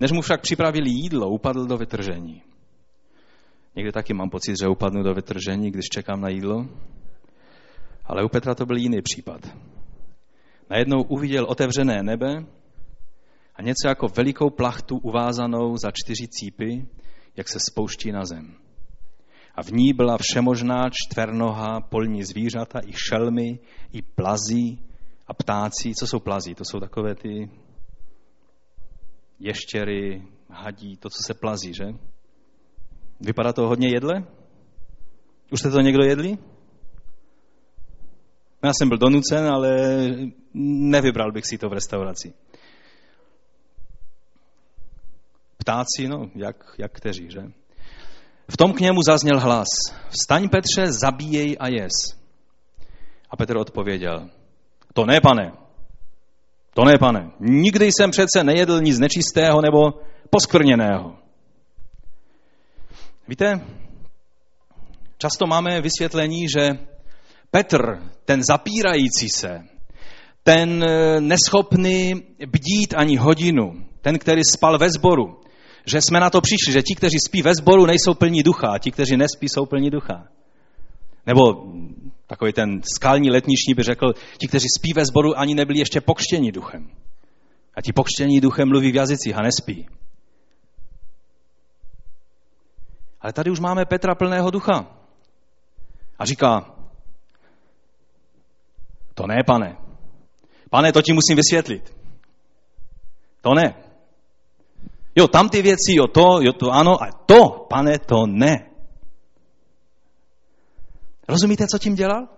A: Než mu však připravili jídlo, upadl do vytržení. Někdy taky mám pocit, že upadnu do vytržení, když čekám na jídlo. Ale u Petra to byl jiný případ. Najednou uviděl otevřené nebe a něco jako velikou plachtu uvázanou za čtyři cípy, jak se spouští na zem. A v ní byla všemožná čtvernoha polní zvířata, i šelmy, i plazí a ptáci. Co jsou plazí? To jsou takové ty ještěry, hadí, to, co se plazí, že? Vypadá to hodně jedle? Už jste to někdo jedli? Já jsem byl donucen, ale nevybral bych si to v restauraci. Ptáci, no, jak, jak kteří, že? V tom k němu zazněl hlas. Vstaň Petře, zabíjej a jes. A Petr odpověděl. To ne, pane. To ne, pane. Nikdy jsem přece nejedl nic nečistého nebo poskvrněného. Víte, často máme vysvětlení, že Petr, ten zapírající se, ten neschopný bdít ani hodinu, ten, který spal ve sboru, že jsme na to přišli, že ti, kteří spí ve sboru, nejsou plní ducha, a ti, kteří nespí, jsou plní ducha. Nebo takový ten skalní letniční by řekl, ti, kteří spí ve sboru, ani nebyli ještě pokštěni duchem. A ti pokštění duchem mluví v jazycích a nespí. Ale tady už máme Petra plného ducha. A říká, to ne, pane. Pane, to ti musím vysvětlit. To ne. Jo, tam ty věci, jo, to, jo, to ano, a to, pane, to ne. Rozumíte, co tím dělal?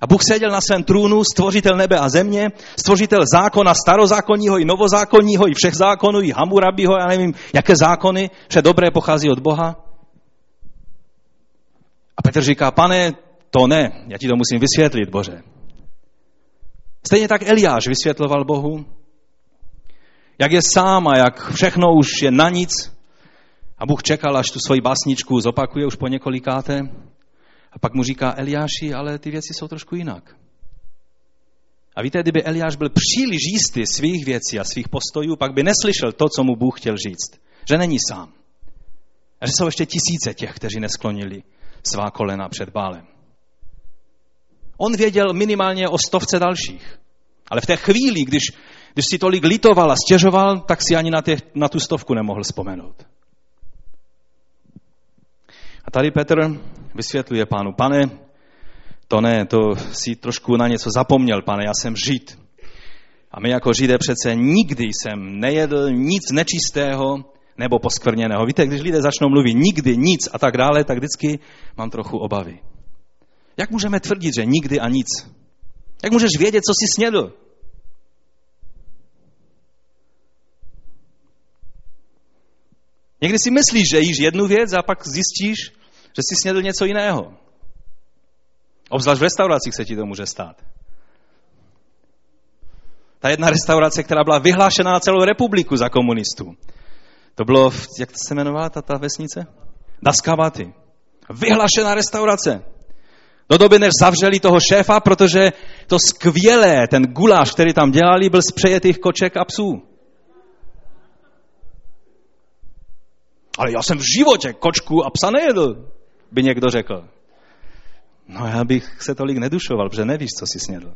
A: A Bůh seděl na svém trůnu, stvořitel nebe a země, stvořitel zákona starozákonního i novozákonního, i všech zákonů, i Hamurabiho, já nevím, jaké zákony, vše dobré pochází od Boha. A Petr říká, pane, to ne, já ti to musím vysvětlit, Bože. Stejně tak Eliáš vysvětloval Bohu, jak je sám a jak všechno už je na nic. A Bůh čekal, až tu svoji básničku zopakuje už po několikáté. A pak mu říká Eliáši, ale ty věci jsou trošku jinak. A víte, kdyby Eliáš byl příliš jistý svých věcí a svých postojů, pak by neslyšel to, co mu Bůh chtěl říct. Že není sám. A že jsou ještě tisíce těch, kteří nesklonili svá kolena před bálem. On věděl minimálně o stovce dalších. Ale v té chvíli, když, když si tolik litoval a stěžoval, tak si ani na, těch, na tu stovku nemohl vzpomenout. A tady Petr vysvětluje pánu, pane, to ne, to si trošku na něco zapomněl, pane, já jsem žid. A my jako židé přece nikdy jsem nejedl nic nečistého nebo poskvrněného. Víte, když lidé začnou mluvit nikdy, nic a tak dále, tak vždycky mám trochu obavy. Jak můžeme tvrdit, že nikdy a nic? Jak můžeš vědět, co jsi snědl? Někdy si myslíš, že jíš jednu věc a pak zjistíš, že jsi snědl něco jiného. Obzvlášť v restauracích se ti to může stát. Ta jedna restaurace, která byla vyhlášena na celou republiku za komunistů. To bylo, v, jak se jmenovala ta, ta vesnice? Daskavaty. Vyhlášená restaurace. Do doby, než zavřeli toho šéfa, protože to skvělé, ten guláš, který tam dělali, byl z přejetých koček a psů. Ale já jsem v životě kočku a psa nejedl, by někdo řekl. No já bych se tolik nedušoval, protože nevíš, co jsi snědl.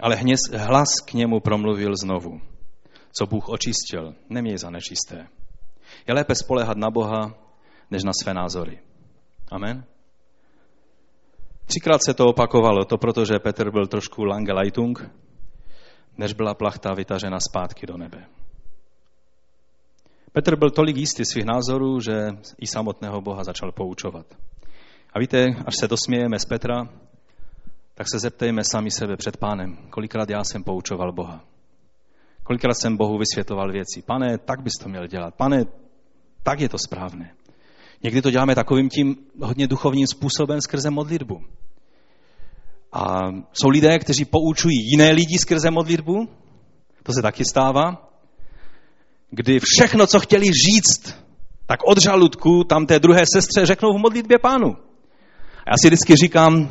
A: Ale hněz, hlas k němu promluvil znovu. Co Bůh očistil, neměj za nečisté. Je lépe spolehat na Boha, než na své názory. Amen? Třikrát se to opakovalo, to protože Petr byl trošku langelajtung, než byla plachta vytažena zpátky do nebe. Petr byl tolik jistý svých názorů, že i samotného Boha začal poučovat. A víte, až se dosmějeme z Petra, tak se zeptejme sami sebe před pánem, kolikrát já jsem poučoval Boha. Kolikrát jsem Bohu vysvětloval věci. Pane, tak bys to měl dělat. Pane, tak je to správné. Někdy to děláme takovým tím hodně duchovním způsobem skrze modlitbu. A jsou lidé, kteří poučují jiné lidi skrze modlitbu, to se taky stává, kdy všechno, co chtěli říct, tak od žaludku tam té druhé sestře řeknou v modlitbě pánu. A já si vždycky říkám,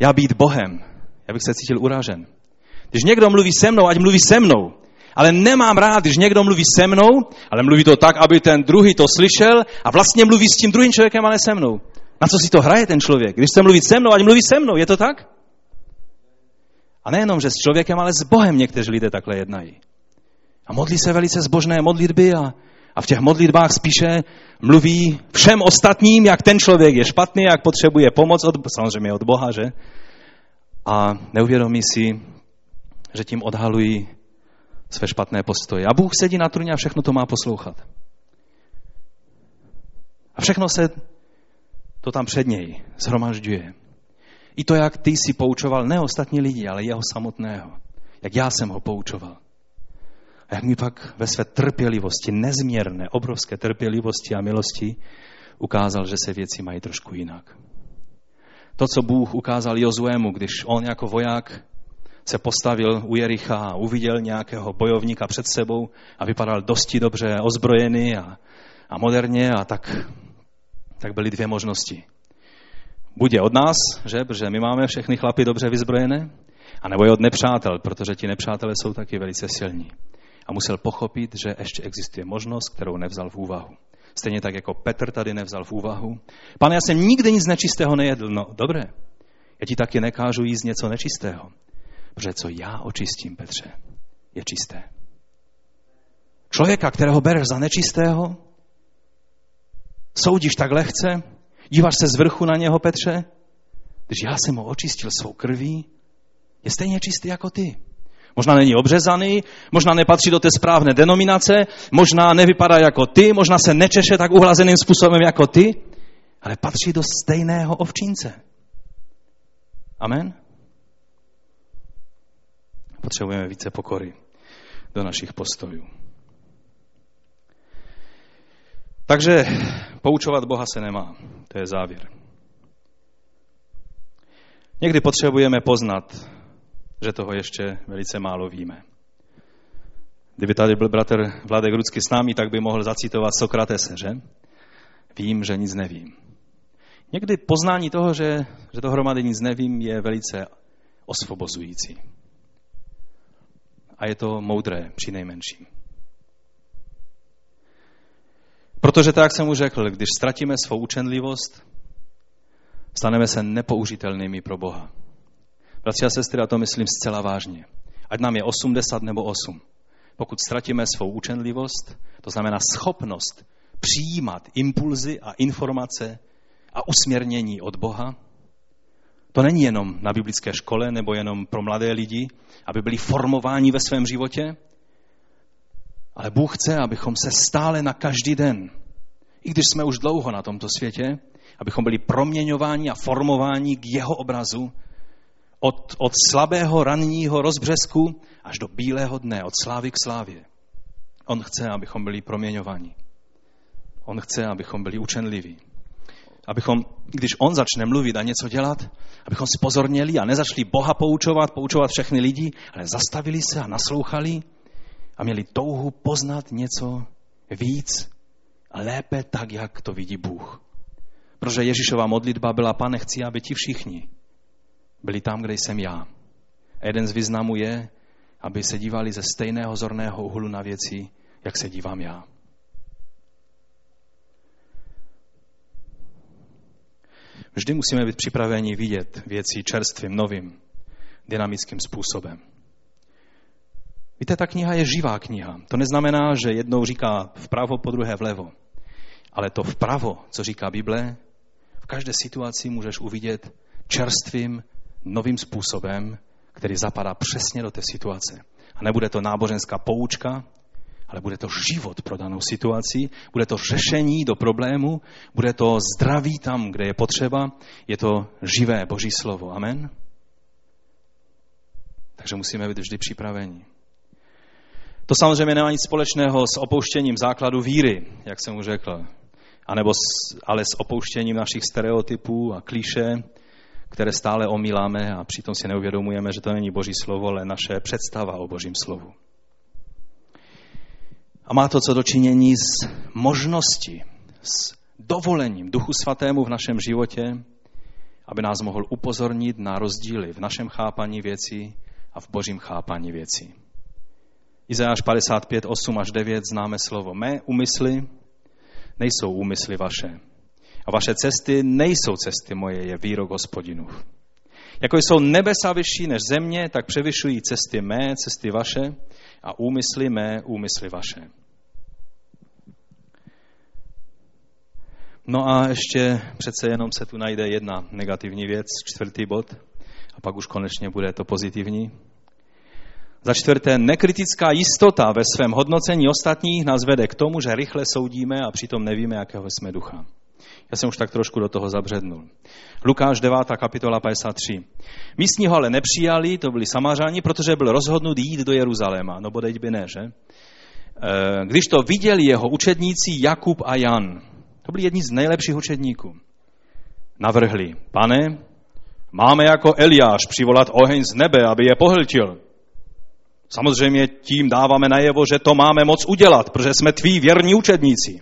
A: já být Bohem, já bych se cítil uražen. Když někdo mluví se mnou, ať mluví se mnou. Ale nemám rád, když někdo mluví se mnou, ale mluví to tak, aby ten druhý to slyšel a vlastně mluví s tím druhým člověkem, ale se mnou. Na co si to hraje ten člověk? Když chce mluvit se mnou, ať mluví se mnou. Je to tak? A nejenom, že s člověkem, ale s Bohem někteří lidé takhle jednají. A modlí se velice zbožné modlitby a, a v těch modlitbách spíše mluví všem ostatním, jak ten člověk je špatný, jak potřebuje pomoc, od, samozřejmě od Boha, že? A neuvědomí si, že tím odhalují své špatné postoje. A Bůh sedí na trůně a všechno to má poslouchat. A všechno se to tam před něj zhromažďuje. I to, jak ty si poučoval ne ostatní lidi, ale jeho samotného. Jak já jsem ho poučoval. A jak mi pak ve své trpělivosti, nezměrné, obrovské trpělivosti a milosti, ukázal, že se věci mají trošku jinak. To, co Bůh ukázal Jozuému, když on jako voják se postavil u Jericha a uviděl nějakého bojovníka před sebou a vypadal dosti dobře ozbrojený a, a moderně a tak, tak byly dvě možnosti. Buď je od nás, že? protože my máme všechny chlapy dobře vyzbrojené, a nebo je od nepřátel, protože ti nepřátelé jsou taky velice silní. A musel pochopit, že ještě existuje možnost, kterou nevzal v úvahu. Stejně tak jako Petr tady nevzal v úvahu. Pane, já jsem nikdy nic nečistého nejedl. No dobré, já ti taky nekážu jíst něco nečistého. Protože co já očistím, Petře, je čisté. Člověka, kterého bereš za nečistého, soudíš tak lehce, díváš se z vrchu na něho, Petře, když já jsem ho očistil svou krví, je stejně čistý jako ty. Možná není obřezaný, možná nepatří do té správné denominace, možná nevypadá jako ty, možná se nečeše tak uhlazeným způsobem jako ty, ale patří do stejného ovčínce. Amen? Potřebujeme více pokory do našich postojů. Takže poučovat Boha se nemá. To je závěr. Někdy potřebujeme poznat, že toho ještě velice málo víme. Kdyby tady byl bratr Vladek Rudsky s námi, tak by mohl zacitovat Sokratese, že? Vím, že nic nevím. Někdy poznání toho, že, že dohromady nic nevím, je velice osvobozující. a je to moudré při nejmenším. Protože tak jsem už řekl, když ztratíme svou učenlivost, staneme se nepoužitelnými pro Boha. Bratři a sestry, a to myslím zcela vážně. Ať nám je 80 nebo 8. Pokud ztratíme svou učenlivost, to znamená schopnost přijímat impulzy a informace a usměrnění od Boha, to není jenom na biblické škole nebo jenom pro mladé lidi, aby byli formováni ve svém životě, ale Bůh chce, abychom se stále na každý den, i když jsme už dlouho na tomto světě, abychom byli proměňováni a formováni k jeho obrazu od, od slabého ranního rozbřesku až do bílého dne, od slávy k slávě. On chce, abychom byli proměňováni. On chce, abychom byli učenliví. Abychom, když on začne mluvit a něco dělat, abychom spozorněli a nezačali Boha poučovat, poučovat všechny lidi, ale zastavili se a naslouchali a měli touhu poznat něco víc a lépe tak, jak to vidí Bůh. Protože Ježíšová modlitba byla, pane, chci, aby ti všichni byli tam, kde jsem já. A jeden z významů je, aby se dívali ze stejného zorného úhlu na věci, jak se dívám já. Vždy musíme být připraveni vidět věci čerstvým, novým, dynamickým způsobem. Víte, ta kniha je živá kniha. To neznamená, že jednou říká vpravo, po druhé vlevo. Ale to vpravo, co říká Bible, v každé situaci můžeš uvidět čerstvým, novým způsobem, který zapadá přesně do té situace. A nebude to náboženská poučka, ale bude to život pro danou situaci, bude to řešení do problému, bude to zdraví tam, kde je potřeba, je to živé Boží slovo. Amen? Takže musíme být vždy připraveni. To samozřejmě nemá nic společného s opouštěním základu víry, jak jsem už řekl, anebo s, ale s opouštěním našich stereotypů a klíše, které stále omíláme a přitom si neuvědomujeme, že to není Boží slovo, ale naše představa o Božím slovu. A má to co dočinění s možností, s dovolením Duchu Svatému v našem životě, aby nás mohl upozornit na rozdíly v našem chápaní věcí a v božím chápaní věcí. Izajáš 55, 8 až 9 známe slovo. Mé úmysly nejsou úmysly vaše. A vaše cesty nejsou cesty moje, je výrok hospodinův. Jako jsou nebesa vyšší než země, tak převyšují cesty mé, cesty vaše a úmysly mé, úmysly vaše. No a ještě přece jenom se tu najde jedna negativní věc, čtvrtý bod, a pak už konečně bude to pozitivní. Za čtvrté, nekritická jistota ve svém hodnocení ostatních nás vede k tomu, že rychle soudíme a přitom nevíme, jakého jsme ducha. Já jsem už tak trošku do toho zabřednul. Lukáš 9. kapitola 53. Místní ho ale nepřijali, to byli samařáni, protože byl rozhodnut jít do Jeruzaléma. No bodeď by ne, že? Eh, když to viděli jeho učedníci Jakub a Jan, to byli jedni z nejlepších učedníků, navrhli, pane, máme jako Eliáš přivolat oheň z nebe, aby je pohltil. Samozřejmě tím dáváme najevo, že to máme moc udělat, protože jsme tví věrní učedníci.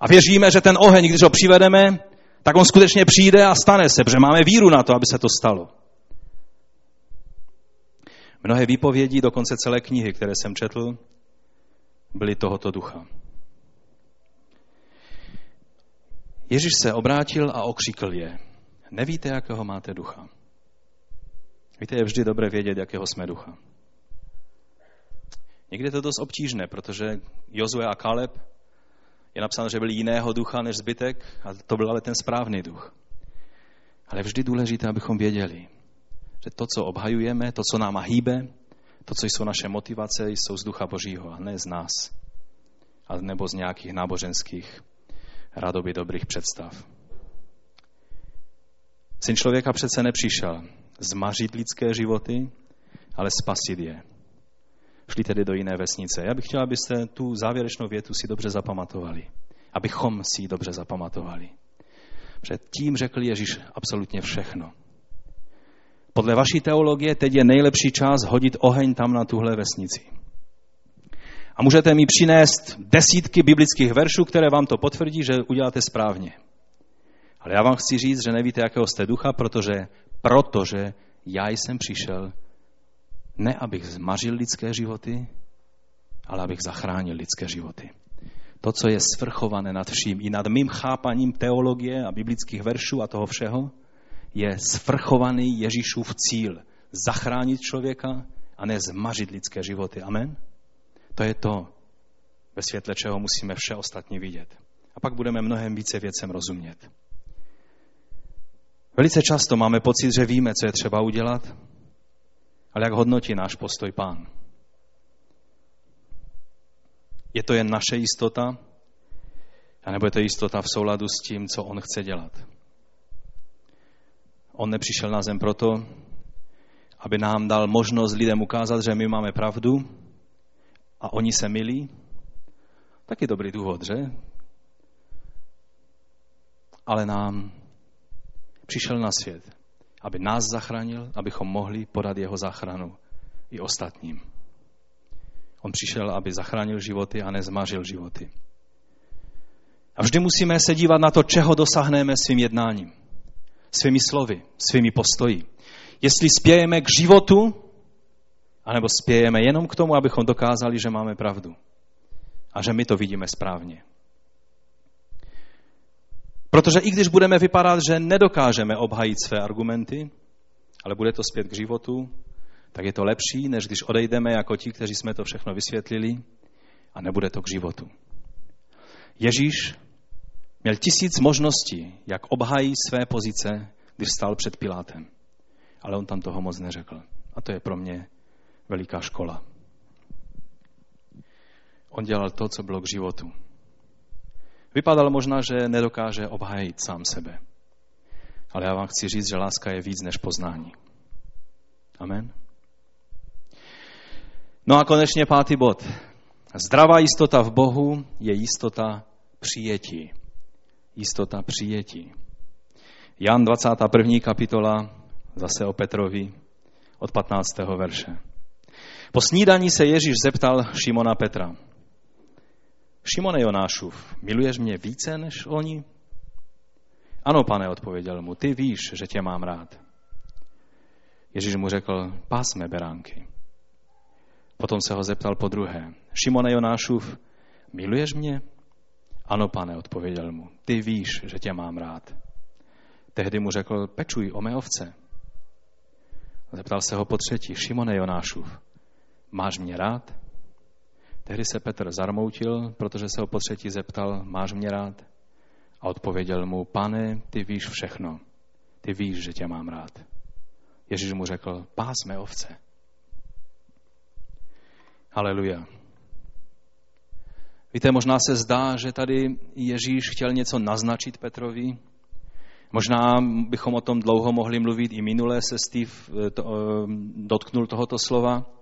A: A věříme, že ten oheň, když ho přivedeme, tak on skutečně přijde a stane se, protože máme víru na to, aby se to stalo. Mnohé výpovědi, dokonce celé knihy, které jsem četl, byly tohoto ducha. Ježíš se obrátil a okřikl je. Nevíte, jakého máte ducha. Víte, je vždy dobré vědět, jakého jsme ducha. Někdy je to dost obtížné, protože Jozue a Kaleb je napsáno, že byli jiného ducha než zbytek a to byl ale ten správný duch. Ale vždy důležité, abychom věděli, že to, co obhajujeme, to, co nám hýbe, to, co jsou naše motivace, jsou z ducha Božího a ne z nás. A nebo z nějakých náboženských radoby dobrých představ. Syn člověka přece nepřišel zmařit lidské životy, ale spasit je šli tedy do jiné vesnice. Já bych chtěl, abyste tu závěrečnou větu si dobře zapamatovali. Abychom si ji dobře zapamatovali. Před tím řekl Ježíš absolutně všechno. Podle vaší teologie teď je nejlepší čas hodit oheň tam na tuhle vesnici. A můžete mi přinést desítky biblických veršů, které vám to potvrdí, že uděláte správně. Ale já vám chci říct, že nevíte, jakého jste ducha, protože, protože já jsem přišel Ne, abych zmařil lidské životy, ale abych zachránil lidské životy. To, co je svrchované nad vším, i nad mým chápaním teologie a biblických veršů a toho všeho, je svrchovaný Ježíšův cíl. Zachránit člověka a ne zmařit lidské životy. Amen? To je to, ve světle čeho musíme vše ostatní vidět. A pak budeme mnohem více věcem rozumět. Velice často máme pocit, že víme, co je třeba udělat, ale jak hodnotí náš postoj pán? Je to jen naše jistota, anebo je to jistota v souladu s tím, co on chce dělat? On nepřišel na zem proto, aby nám dal možnost lidem ukázat, že my máme pravdu a oni se milí. Taky dobrý důvod, že? Ale nám přišel na svět, aby nás zachránil, abychom mohli podat jeho záchranu i ostatním. On přišel, aby zachránil životy a nezmařil životy. A vždy musíme se dívat na to, čeho dosáhneme svým jednáním, svými slovy, svými postoji. Jestli spějeme k životu, anebo spějeme jenom k tomu, abychom dokázali, že máme pravdu a že my to vidíme správně. Protože i když budeme vypadat, že nedokážeme obhajit své argumenty, ale bude to zpět k životu, tak je to lepší, než když odejdeme jako ti, kteří jsme to všechno vysvětlili a nebude to k životu. Ježíš měl tisíc možností, jak obhájí své pozice, když stál před Pilátem. Ale on tam toho moc neřekl. A to je pro mě veliká škola. On dělal to, co bylo k životu. Vypadalo možná, že nedokáže obhájit sám sebe. Ale já vám chci říct, že láska je víc než poznání. Amen. No a konečně pátý bod. Zdravá jistota v Bohu je jistota přijetí. Jistota přijetí. Jan 21. kapitola, zase o Petrovi, od 15. verše. Po snídaní se Ježíš zeptal Šimona Petra. Šimone Jonášův, miluješ mě více než oni? Ano, pane, odpověděl mu, ty víš, že tě mám rád. Ježíš mu řekl, pásme beránky. Potom se ho zeptal po druhé. Šimone Jonášův, miluješ mě? Ano, pane, odpověděl mu. Ty víš, že tě mám rád. Tehdy mu řekl, pečuj o mé ovce. Zeptal se ho po třetí. Šimone Jonášův, máš mě rád? Tehdy se Petr zarmoutil, protože se ho po třetí zeptal, máš mě rád? A odpověděl mu, pane, ty víš všechno. Ty víš, že tě mám rád. Ježíš mu řekl, pás mé ovce. Haleluja. Víte, možná se zdá, že tady Ježíš chtěl něco naznačit Petrovi. Možná bychom o tom dlouho mohli mluvit, i minule se Steve eh, eh, dotknul tohoto slova.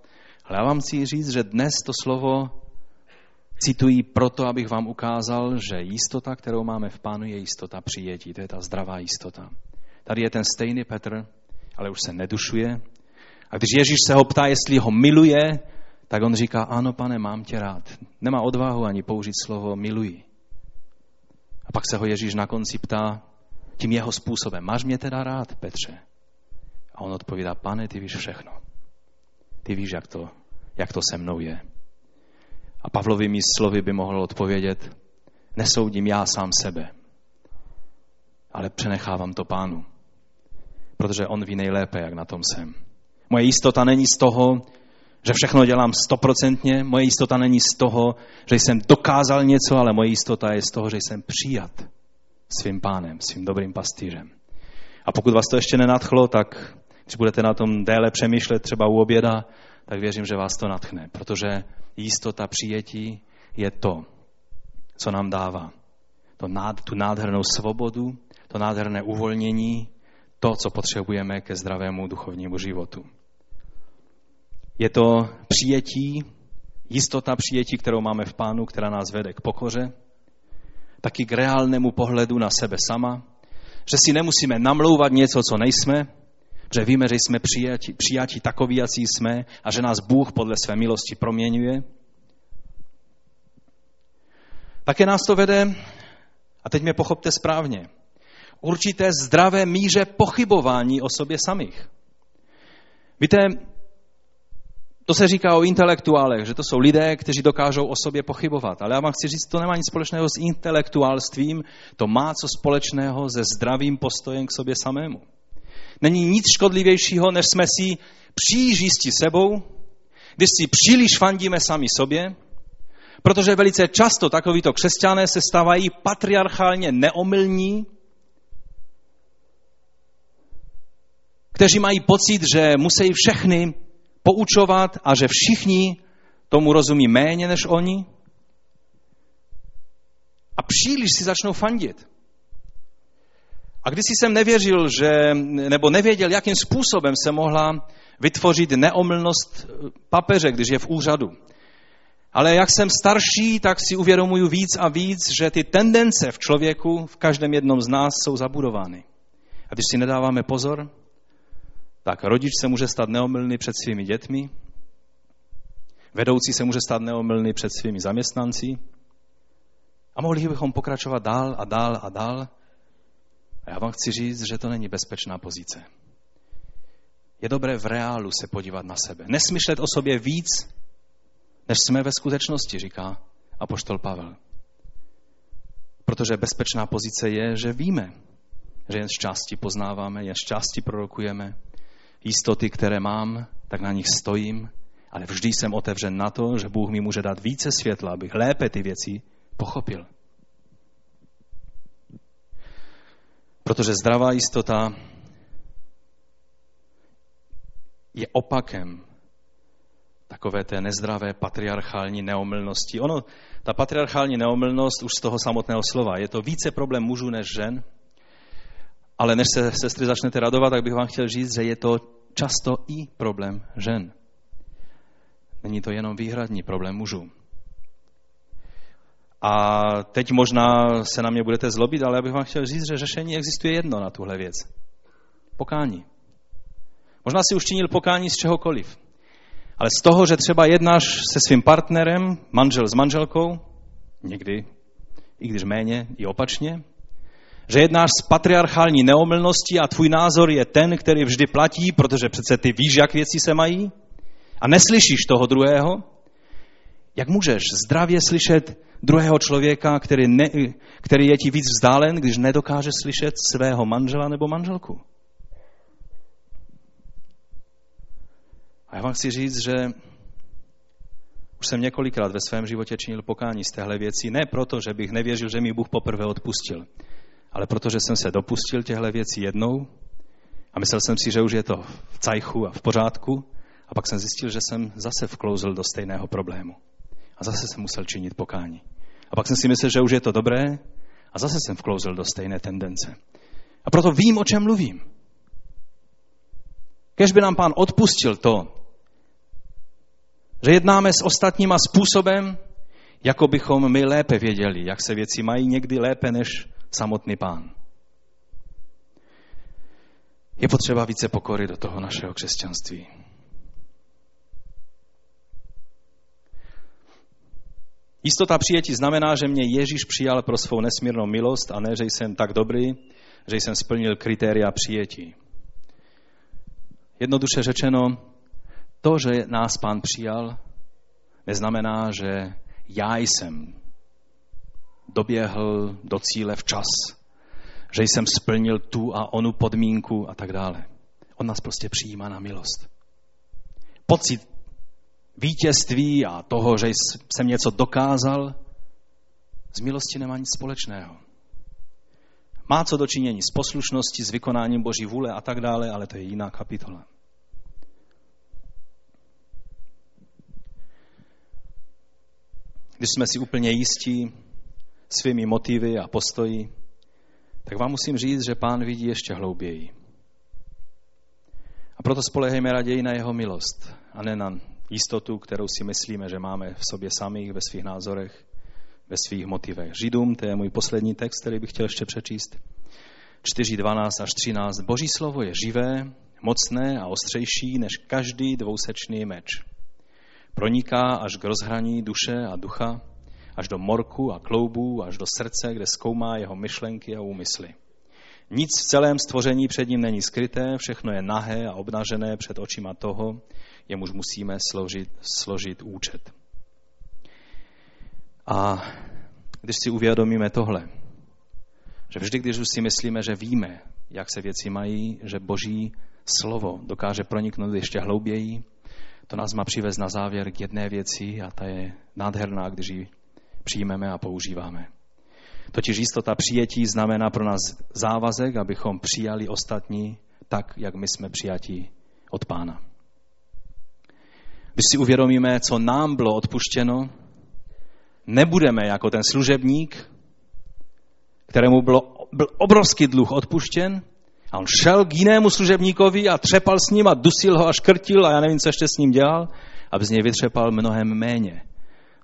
A: Ale já vám chci říct, že dnes to slovo cituji proto, abych vám ukázal, že jistota, kterou máme v Pánu, je jistota přijetí. To je ta zdravá jistota. Tady je ten stejný Petr, ale už se nedušuje. A když Ježíš se ho ptá, jestli ho miluje, tak on říká, ano, pane, mám tě rád. Nemá odvahu ani použít slovo miluji. A pak se ho Ježíš na konci ptá tím jeho způsobem, máš mě teda rád, Petře? A on odpovídá, pane, ty víš všechno. Ty víš, jak to, jak to se mnou je. A Pavlovými slovy by mohl odpovědět, nesoudím já sám sebe, ale přenechávám to pánu, protože on ví nejlépe, jak na tom jsem. Moje jistota není z toho, že všechno dělám stoprocentně. Moje jistota není z toho, že jsem dokázal něco, ale moje jistota je z toho, že jsem přijat svým pánem, svým dobrým pastýřem. A pokud vás to ještě nenadchlo, tak když budete na tom déle přemýšlet, třeba u oběda, tak věřím, že vás to natchne, protože jistota přijetí je to, co nám dává. To nád, tu nádhernou svobodu, to nádherné uvolnění, to, co potřebujeme ke zdravému duchovnímu životu. Je to přijetí, jistota přijetí, kterou máme v Pánu, která nás vede k pokoře, taky k reálnému pohledu na sebe sama, že si nemusíme namlouvat něco, co nejsme, že víme, že jsme přijati, přijati takoví, jací jsme a že nás Bůh podle své milosti proměňuje. Také nás to vede, a teď mě pochopte správně, určité zdravé míře pochybování o sobě samých. Víte, To se říká o intelektuálech, že to jsou lidé, kteří dokážou o sobě pochybovat. Ale já vám chci říct, to nemá nic společného s intelektuálstvím, to má co společného se zdravým postojem k sobě samému. Není nic škodlivějšího, než jsme si příliš jistí sebou, když si příliš fandíme sami sobě, protože velice často takovýto křesťané se stávají patriarchálně neomylní, kteří mají pocit, že musí všechny poučovat a že všichni tomu rozumí méně než oni. A příliš si začnou fandit. A když jsem nevěřil, že, nebo nevěděl, jakým způsobem se mohla vytvořit neomylnost papeře, když je v úřadu. Ale jak jsem starší, tak si uvědomuju víc a víc, že ty tendence v člověku, v každém jednom z nás jsou zabudovány. A když si nedáváme pozor, tak rodič se může stát neomylný před svými dětmi, vedoucí se může stát neomylný před svými zaměstnanci a mohli bychom pokračovat dál a dál a dál. A já vám chci říct, že to není bezpečná pozice. Je dobré v reálu se podívat na sebe. Nesmyšlet o sobě víc, než jsme ve skutečnosti, říká apoštol Pavel. Protože bezpečná pozice je, že víme, že jen z části poznáváme, jen z části prorokujeme, jistoty, které mám, tak na nich stojím, ale vždy jsem otevřen na to, že Bůh mi může dát více světla, abych lépe ty věci pochopil. Protože zdravá jistota je opakem takové té nezdravé patriarchální neomylnosti. Ono, ta patriarchální neomylnost už z toho samotného slova, je to více problém mužů než žen, ale než se sestry začnete radovat, tak bych vám chtěl říct, že je to často i problém žen. Není to jenom výhradní problém mužů. A teď možná se na mě budete zlobit, ale já bych vám chtěl říct, že řešení existuje jedno na tuhle věc. Pokání. Možná si už činil pokání z čehokoliv. Ale z toho, že třeba jednáš se svým partnerem, manžel s manželkou, někdy, i když méně, i opačně, že jednáš s patriarchální neomylností a tvůj názor je ten, který vždy platí, protože přece ty víš, jak věci se mají a neslyšíš toho druhého, jak můžeš zdravě slyšet druhého člověka, který, ne, který je ti víc vzdálen, když nedokáže slyšet svého manžela nebo manželku? A já vám chci říct, že už jsem několikrát ve svém životě činil pokání z téhle věci, ne proto, že bych nevěřil, že mi Bůh poprvé odpustil, ale protože jsem se dopustil těchto věcí jednou a myslel jsem si, že už je to v cajchu a v pořádku a pak jsem zjistil, že jsem zase vklouzl do stejného problému. A zase jsem musel činit pokání. A pak jsem si myslel, že už je to dobré a zase jsem vklouzl do stejné tendence. A proto vím, o čem mluvím. Kež by nám pán odpustil to, že jednáme s ostatníma způsobem, jako bychom my lépe věděli, jak se věci mají někdy lépe než samotný pán. Je potřeba více pokory do toho našeho křesťanství. Jistota přijetí znamená, že mě Ježíš přijal pro svou nesmírnou milost a ne, že jsem tak dobrý, že jsem splnil kritéria přijetí. Jednoduše řečeno, to, že nás pán přijal, neznamená, že já jsem doběhl do cíle včas, že jsem splnil tu a onu podmínku a tak dále. On nás prostě přijímá na milost. Pocit vítězství a toho, že jsem něco dokázal, z milosti nemá nic společného. Má co dočinění s poslušností, s vykonáním Boží vůle a tak dále, ale to je jiná kapitola. Když jsme si úplně jistí svými motivy a postoji, tak vám musím říct, že pán vidí ještě hlouběji. A proto spolehejme raději na jeho milost a ne na jistotu, kterou si myslíme, že máme v sobě samých, ve svých názorech, ve svých motivech. Židům, to je můj poslední text, který bych chtěl ještě přečíst. 4, 12 až 13. Boží slovo je živé, mocné a ostřejší než každý dvousečný meč. Proniká až k rozhraní duše a ducha, až do morku a kloubů, až do srdce, kde zkoumá jeho myšlenky a úmysly. Nic v celém stvoření před ním není skryté, všechno je nahé a obnažené před očima toho, jemuž musíme složit, složit účet. A když si uvědomíme tohle, že vždy, když už si myslíme, že víme, jak se věci mají, že Boží slovo dokáže proniknout ještě hlouběji, to nás má přivést na závěr k jedné věci a ta je nádherná, když ji přijmeme a používáme. Totiž jistota přijetí znamená pro nás závazek, abychom přijali ostatní tak, jak my jsme přijatí od Pána. Když si uvědomíme, co nám bylo odpuštěno, nebudeme jako ten služebník, kterému bylo, byl obrovský dluh odpuštěn, a on šel k jinému služebníkovi a třepal s ním a dusil ho a škrtil a já nevím, co ještě s ním dělal, aby z něj vytřepal mnohem méně,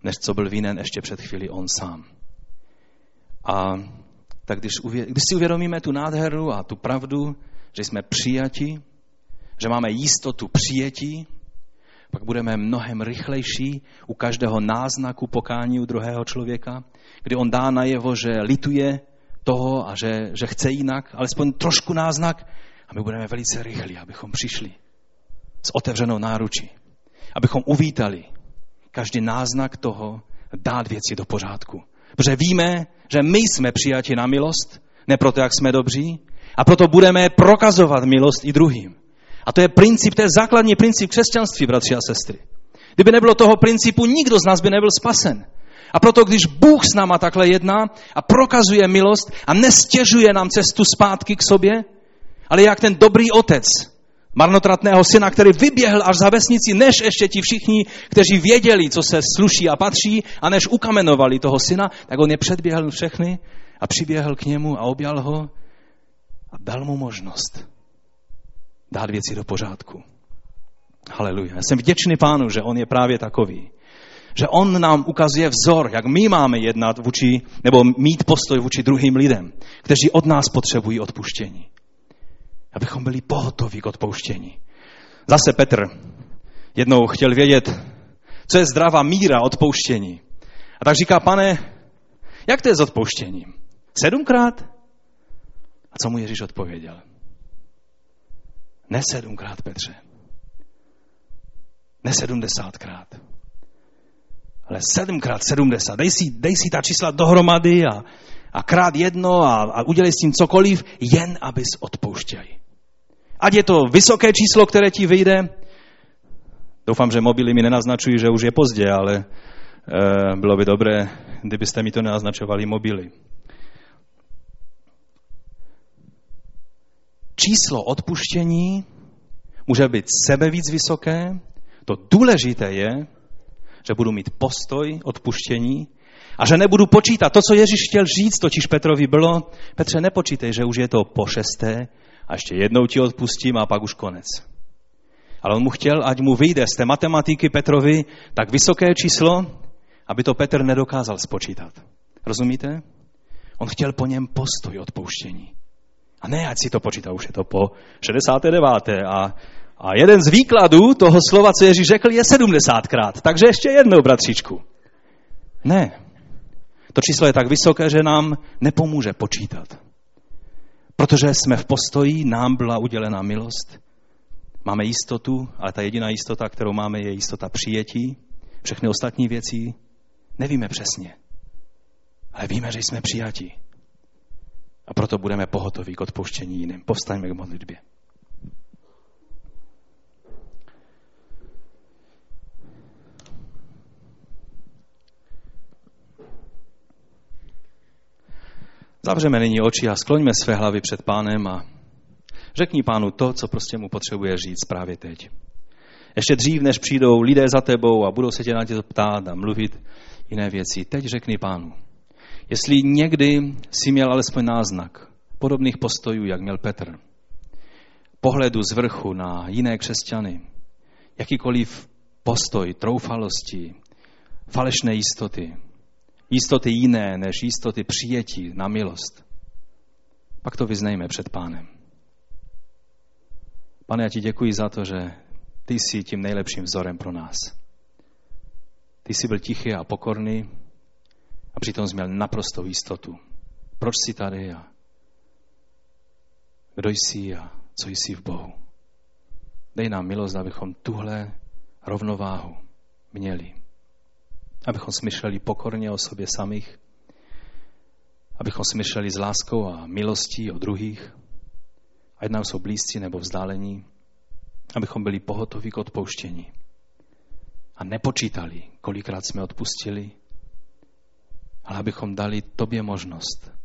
A: než co byl vinen ještě před chvíli on sám. A tak když, když si uvědomíme tu nádheru a tu pravdu, že jsme přijati, že máme jistotu přijetí, pak budeme mnohem rychlejší u každého náznaku pokání u druhého člověka, kdy on dá najevo, že lituje toho a že, že chce jinak, alespoň trošku náznak a my budeme velice rychlí, abychom přišli s otevřenou náručí, abychom uvítali každý náznak toho dát věci do pořádku. Protože víme, že my jsme přijati na milost, ne proto, jak jsme dobří, a proto budeme prokazovat milost i druhým. A to je princip, to je základní princip křesťanství, bratři a sestry. Kdyby nebylo toho principu, nikdo z nás by nebyl spasen. A proto, když Bůh s náma takhle jedná a prokazuje milost a nestěžuje nám cestu zpátky k sobě, ale jak ten dobrý otec marnotratného syna, který vyběhl až za vesnici, než ještě ti všichni, kteří věděli, co se sluší a patří, a než ukamenovali toho syna, tak on je předběhl všechny a přiběhl k němu a objal ho a dal mu možnost dát věci do pořádku. Haleluja. Jsem vděčný pánu, že on je právě takový. Že on nám ukazuje vzor, jak my máme jednat vůči, nebo mít postoj vůči druhým lidem, kteří od nás potřebují odpuštění. Abychom byli pohotoví k odpouštění. Zase Petr jednou chtěl vědět, co je zdravá míra odpouštění. A tak říká, pane, jak to je s odpouštěním? Sedmkrát? A co mu Ježíš odpověděl? Ne sedmkrát, Petře. Ne sedmdesátkrát. Ale sedmkrát sedmdesát. Dej si, dej si ta čísla dohromady a, a krát jedno a, a udělej s tím cokoliv, jen abys odpouštěl. Ať je to vysoké číslo, které ti vyjde, doufám, že mobily mi nenaznačují, že už je pozdě, ale e, bylo by dobré, kdybyste mi to nenaznačovali mobily. Číslo odpuštění může být sebe víc vysoké. To důležité je, že budu mít postoj odpuštění a že nebudu počítat. To, co Ježíš chtěl říct, totiž Petrovi bylo, Petře, nepočítej, že už je to po šesté a ještě jednou ti odpustím a pak už konec. Ale on mu chtěl, ať mu vyjde z té matematiky Petrovi tak vysoké číslo, aby to Petr nedokázal spočítat. Rozumíte? On chtěl po něm postoj odpouštění. A ne, ať si to počítá, už je to po 69. A, a jeden z výkladů toho slova, co Ježíš řekl, je 70krát. Takže ještě jednou, bratříčku. Ne. To číslo je tak vysoké, že nám nepomůže počítat. Protože jsme v postoji, nám byla udělena milost, máme jistotu, ale ta jediná jistota, kterou máme, je jistota přijetí. Všechny ostatní věci nevíme přesně. Ale víme, že jsme přijatí. A proto budeme pohotoví k odpouštění jiným. Povstaňme k modlitbě. Zavřeme nyní oči a skloňme své hlavy před pánem a řekni pánu to, co prostě mu potřebuje říct právě teď. Ještě dřív, než přijdou lidé za tebou a budou se tě na tě ptát a mluvit jiné věci, teď řekni pánu, Jestli někdy si měl alespoň náznak podobných postojů, jak měl Petr, pohledu z vrchu na jiné křesťany, jakýkoliv postoj troufalosti, falešné jistoty, jistoty jiné než jistoty přijetí na milost, pak to vyznejme před pánem. Pane, já ti děkuji za to, že ty jsi tím nejlepším vzorem pro nás. Ty jsi byl tichý a pokorný, a přitom jsi měl naprostou jistotu. Proč jsi tady a kdo jsi a co jsi v Bohu. Dej nám milost, abychom tuhle rovnováhu měli. Abychom smyšleli pokorně o sobě samých, abychom smyšleli s láskou a milostí o druhých, ať nám jsou blízcí nebo vzdálení, abychom byli pohotoví k odpouštění a nepočítali, kolikrát jsme odpustili, ale abychom dali tobě možnost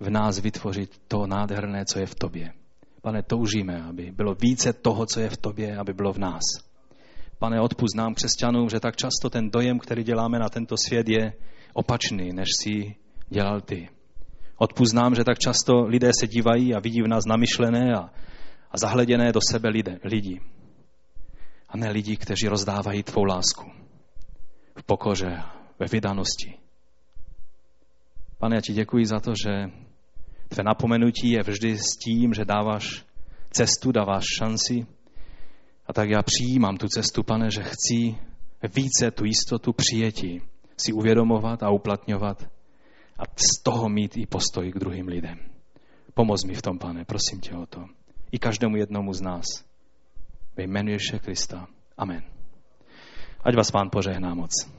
A: v nás vytvořit to nádherné, co je v tobě. Pane, toužíme, aby bylo více toho, co je v tobě, aby bylo v nás. Pane, odpust nám křesťanům, že tak často ten dojem, který děláme na tento svět, je opačný, než si dělal ty. Odpust nám, že tak často lidé se dívají a vidí v nás namyšlené a, a zahleděné do sebe lidé, lidi. A ne lidi, kteří rozdávají tvou lásku v pokoře, ve vydanosti. Pane, já ti děkuji za to, že tvé napomenutí je vždy s tím, že dáváš cestu, dáváš šanci. A tak já přijímám tu cestu, pane, že chci více tu jistotu přijetí si uvědomovat a uplatňovat a z toho mít i postoj k druhým lidem. Pomoz mi v tom, pane, prosím tě o to. I každému jednomu z nás. Ve jménu Ježíše Krista. Amen. Ať vás pán požehná moc.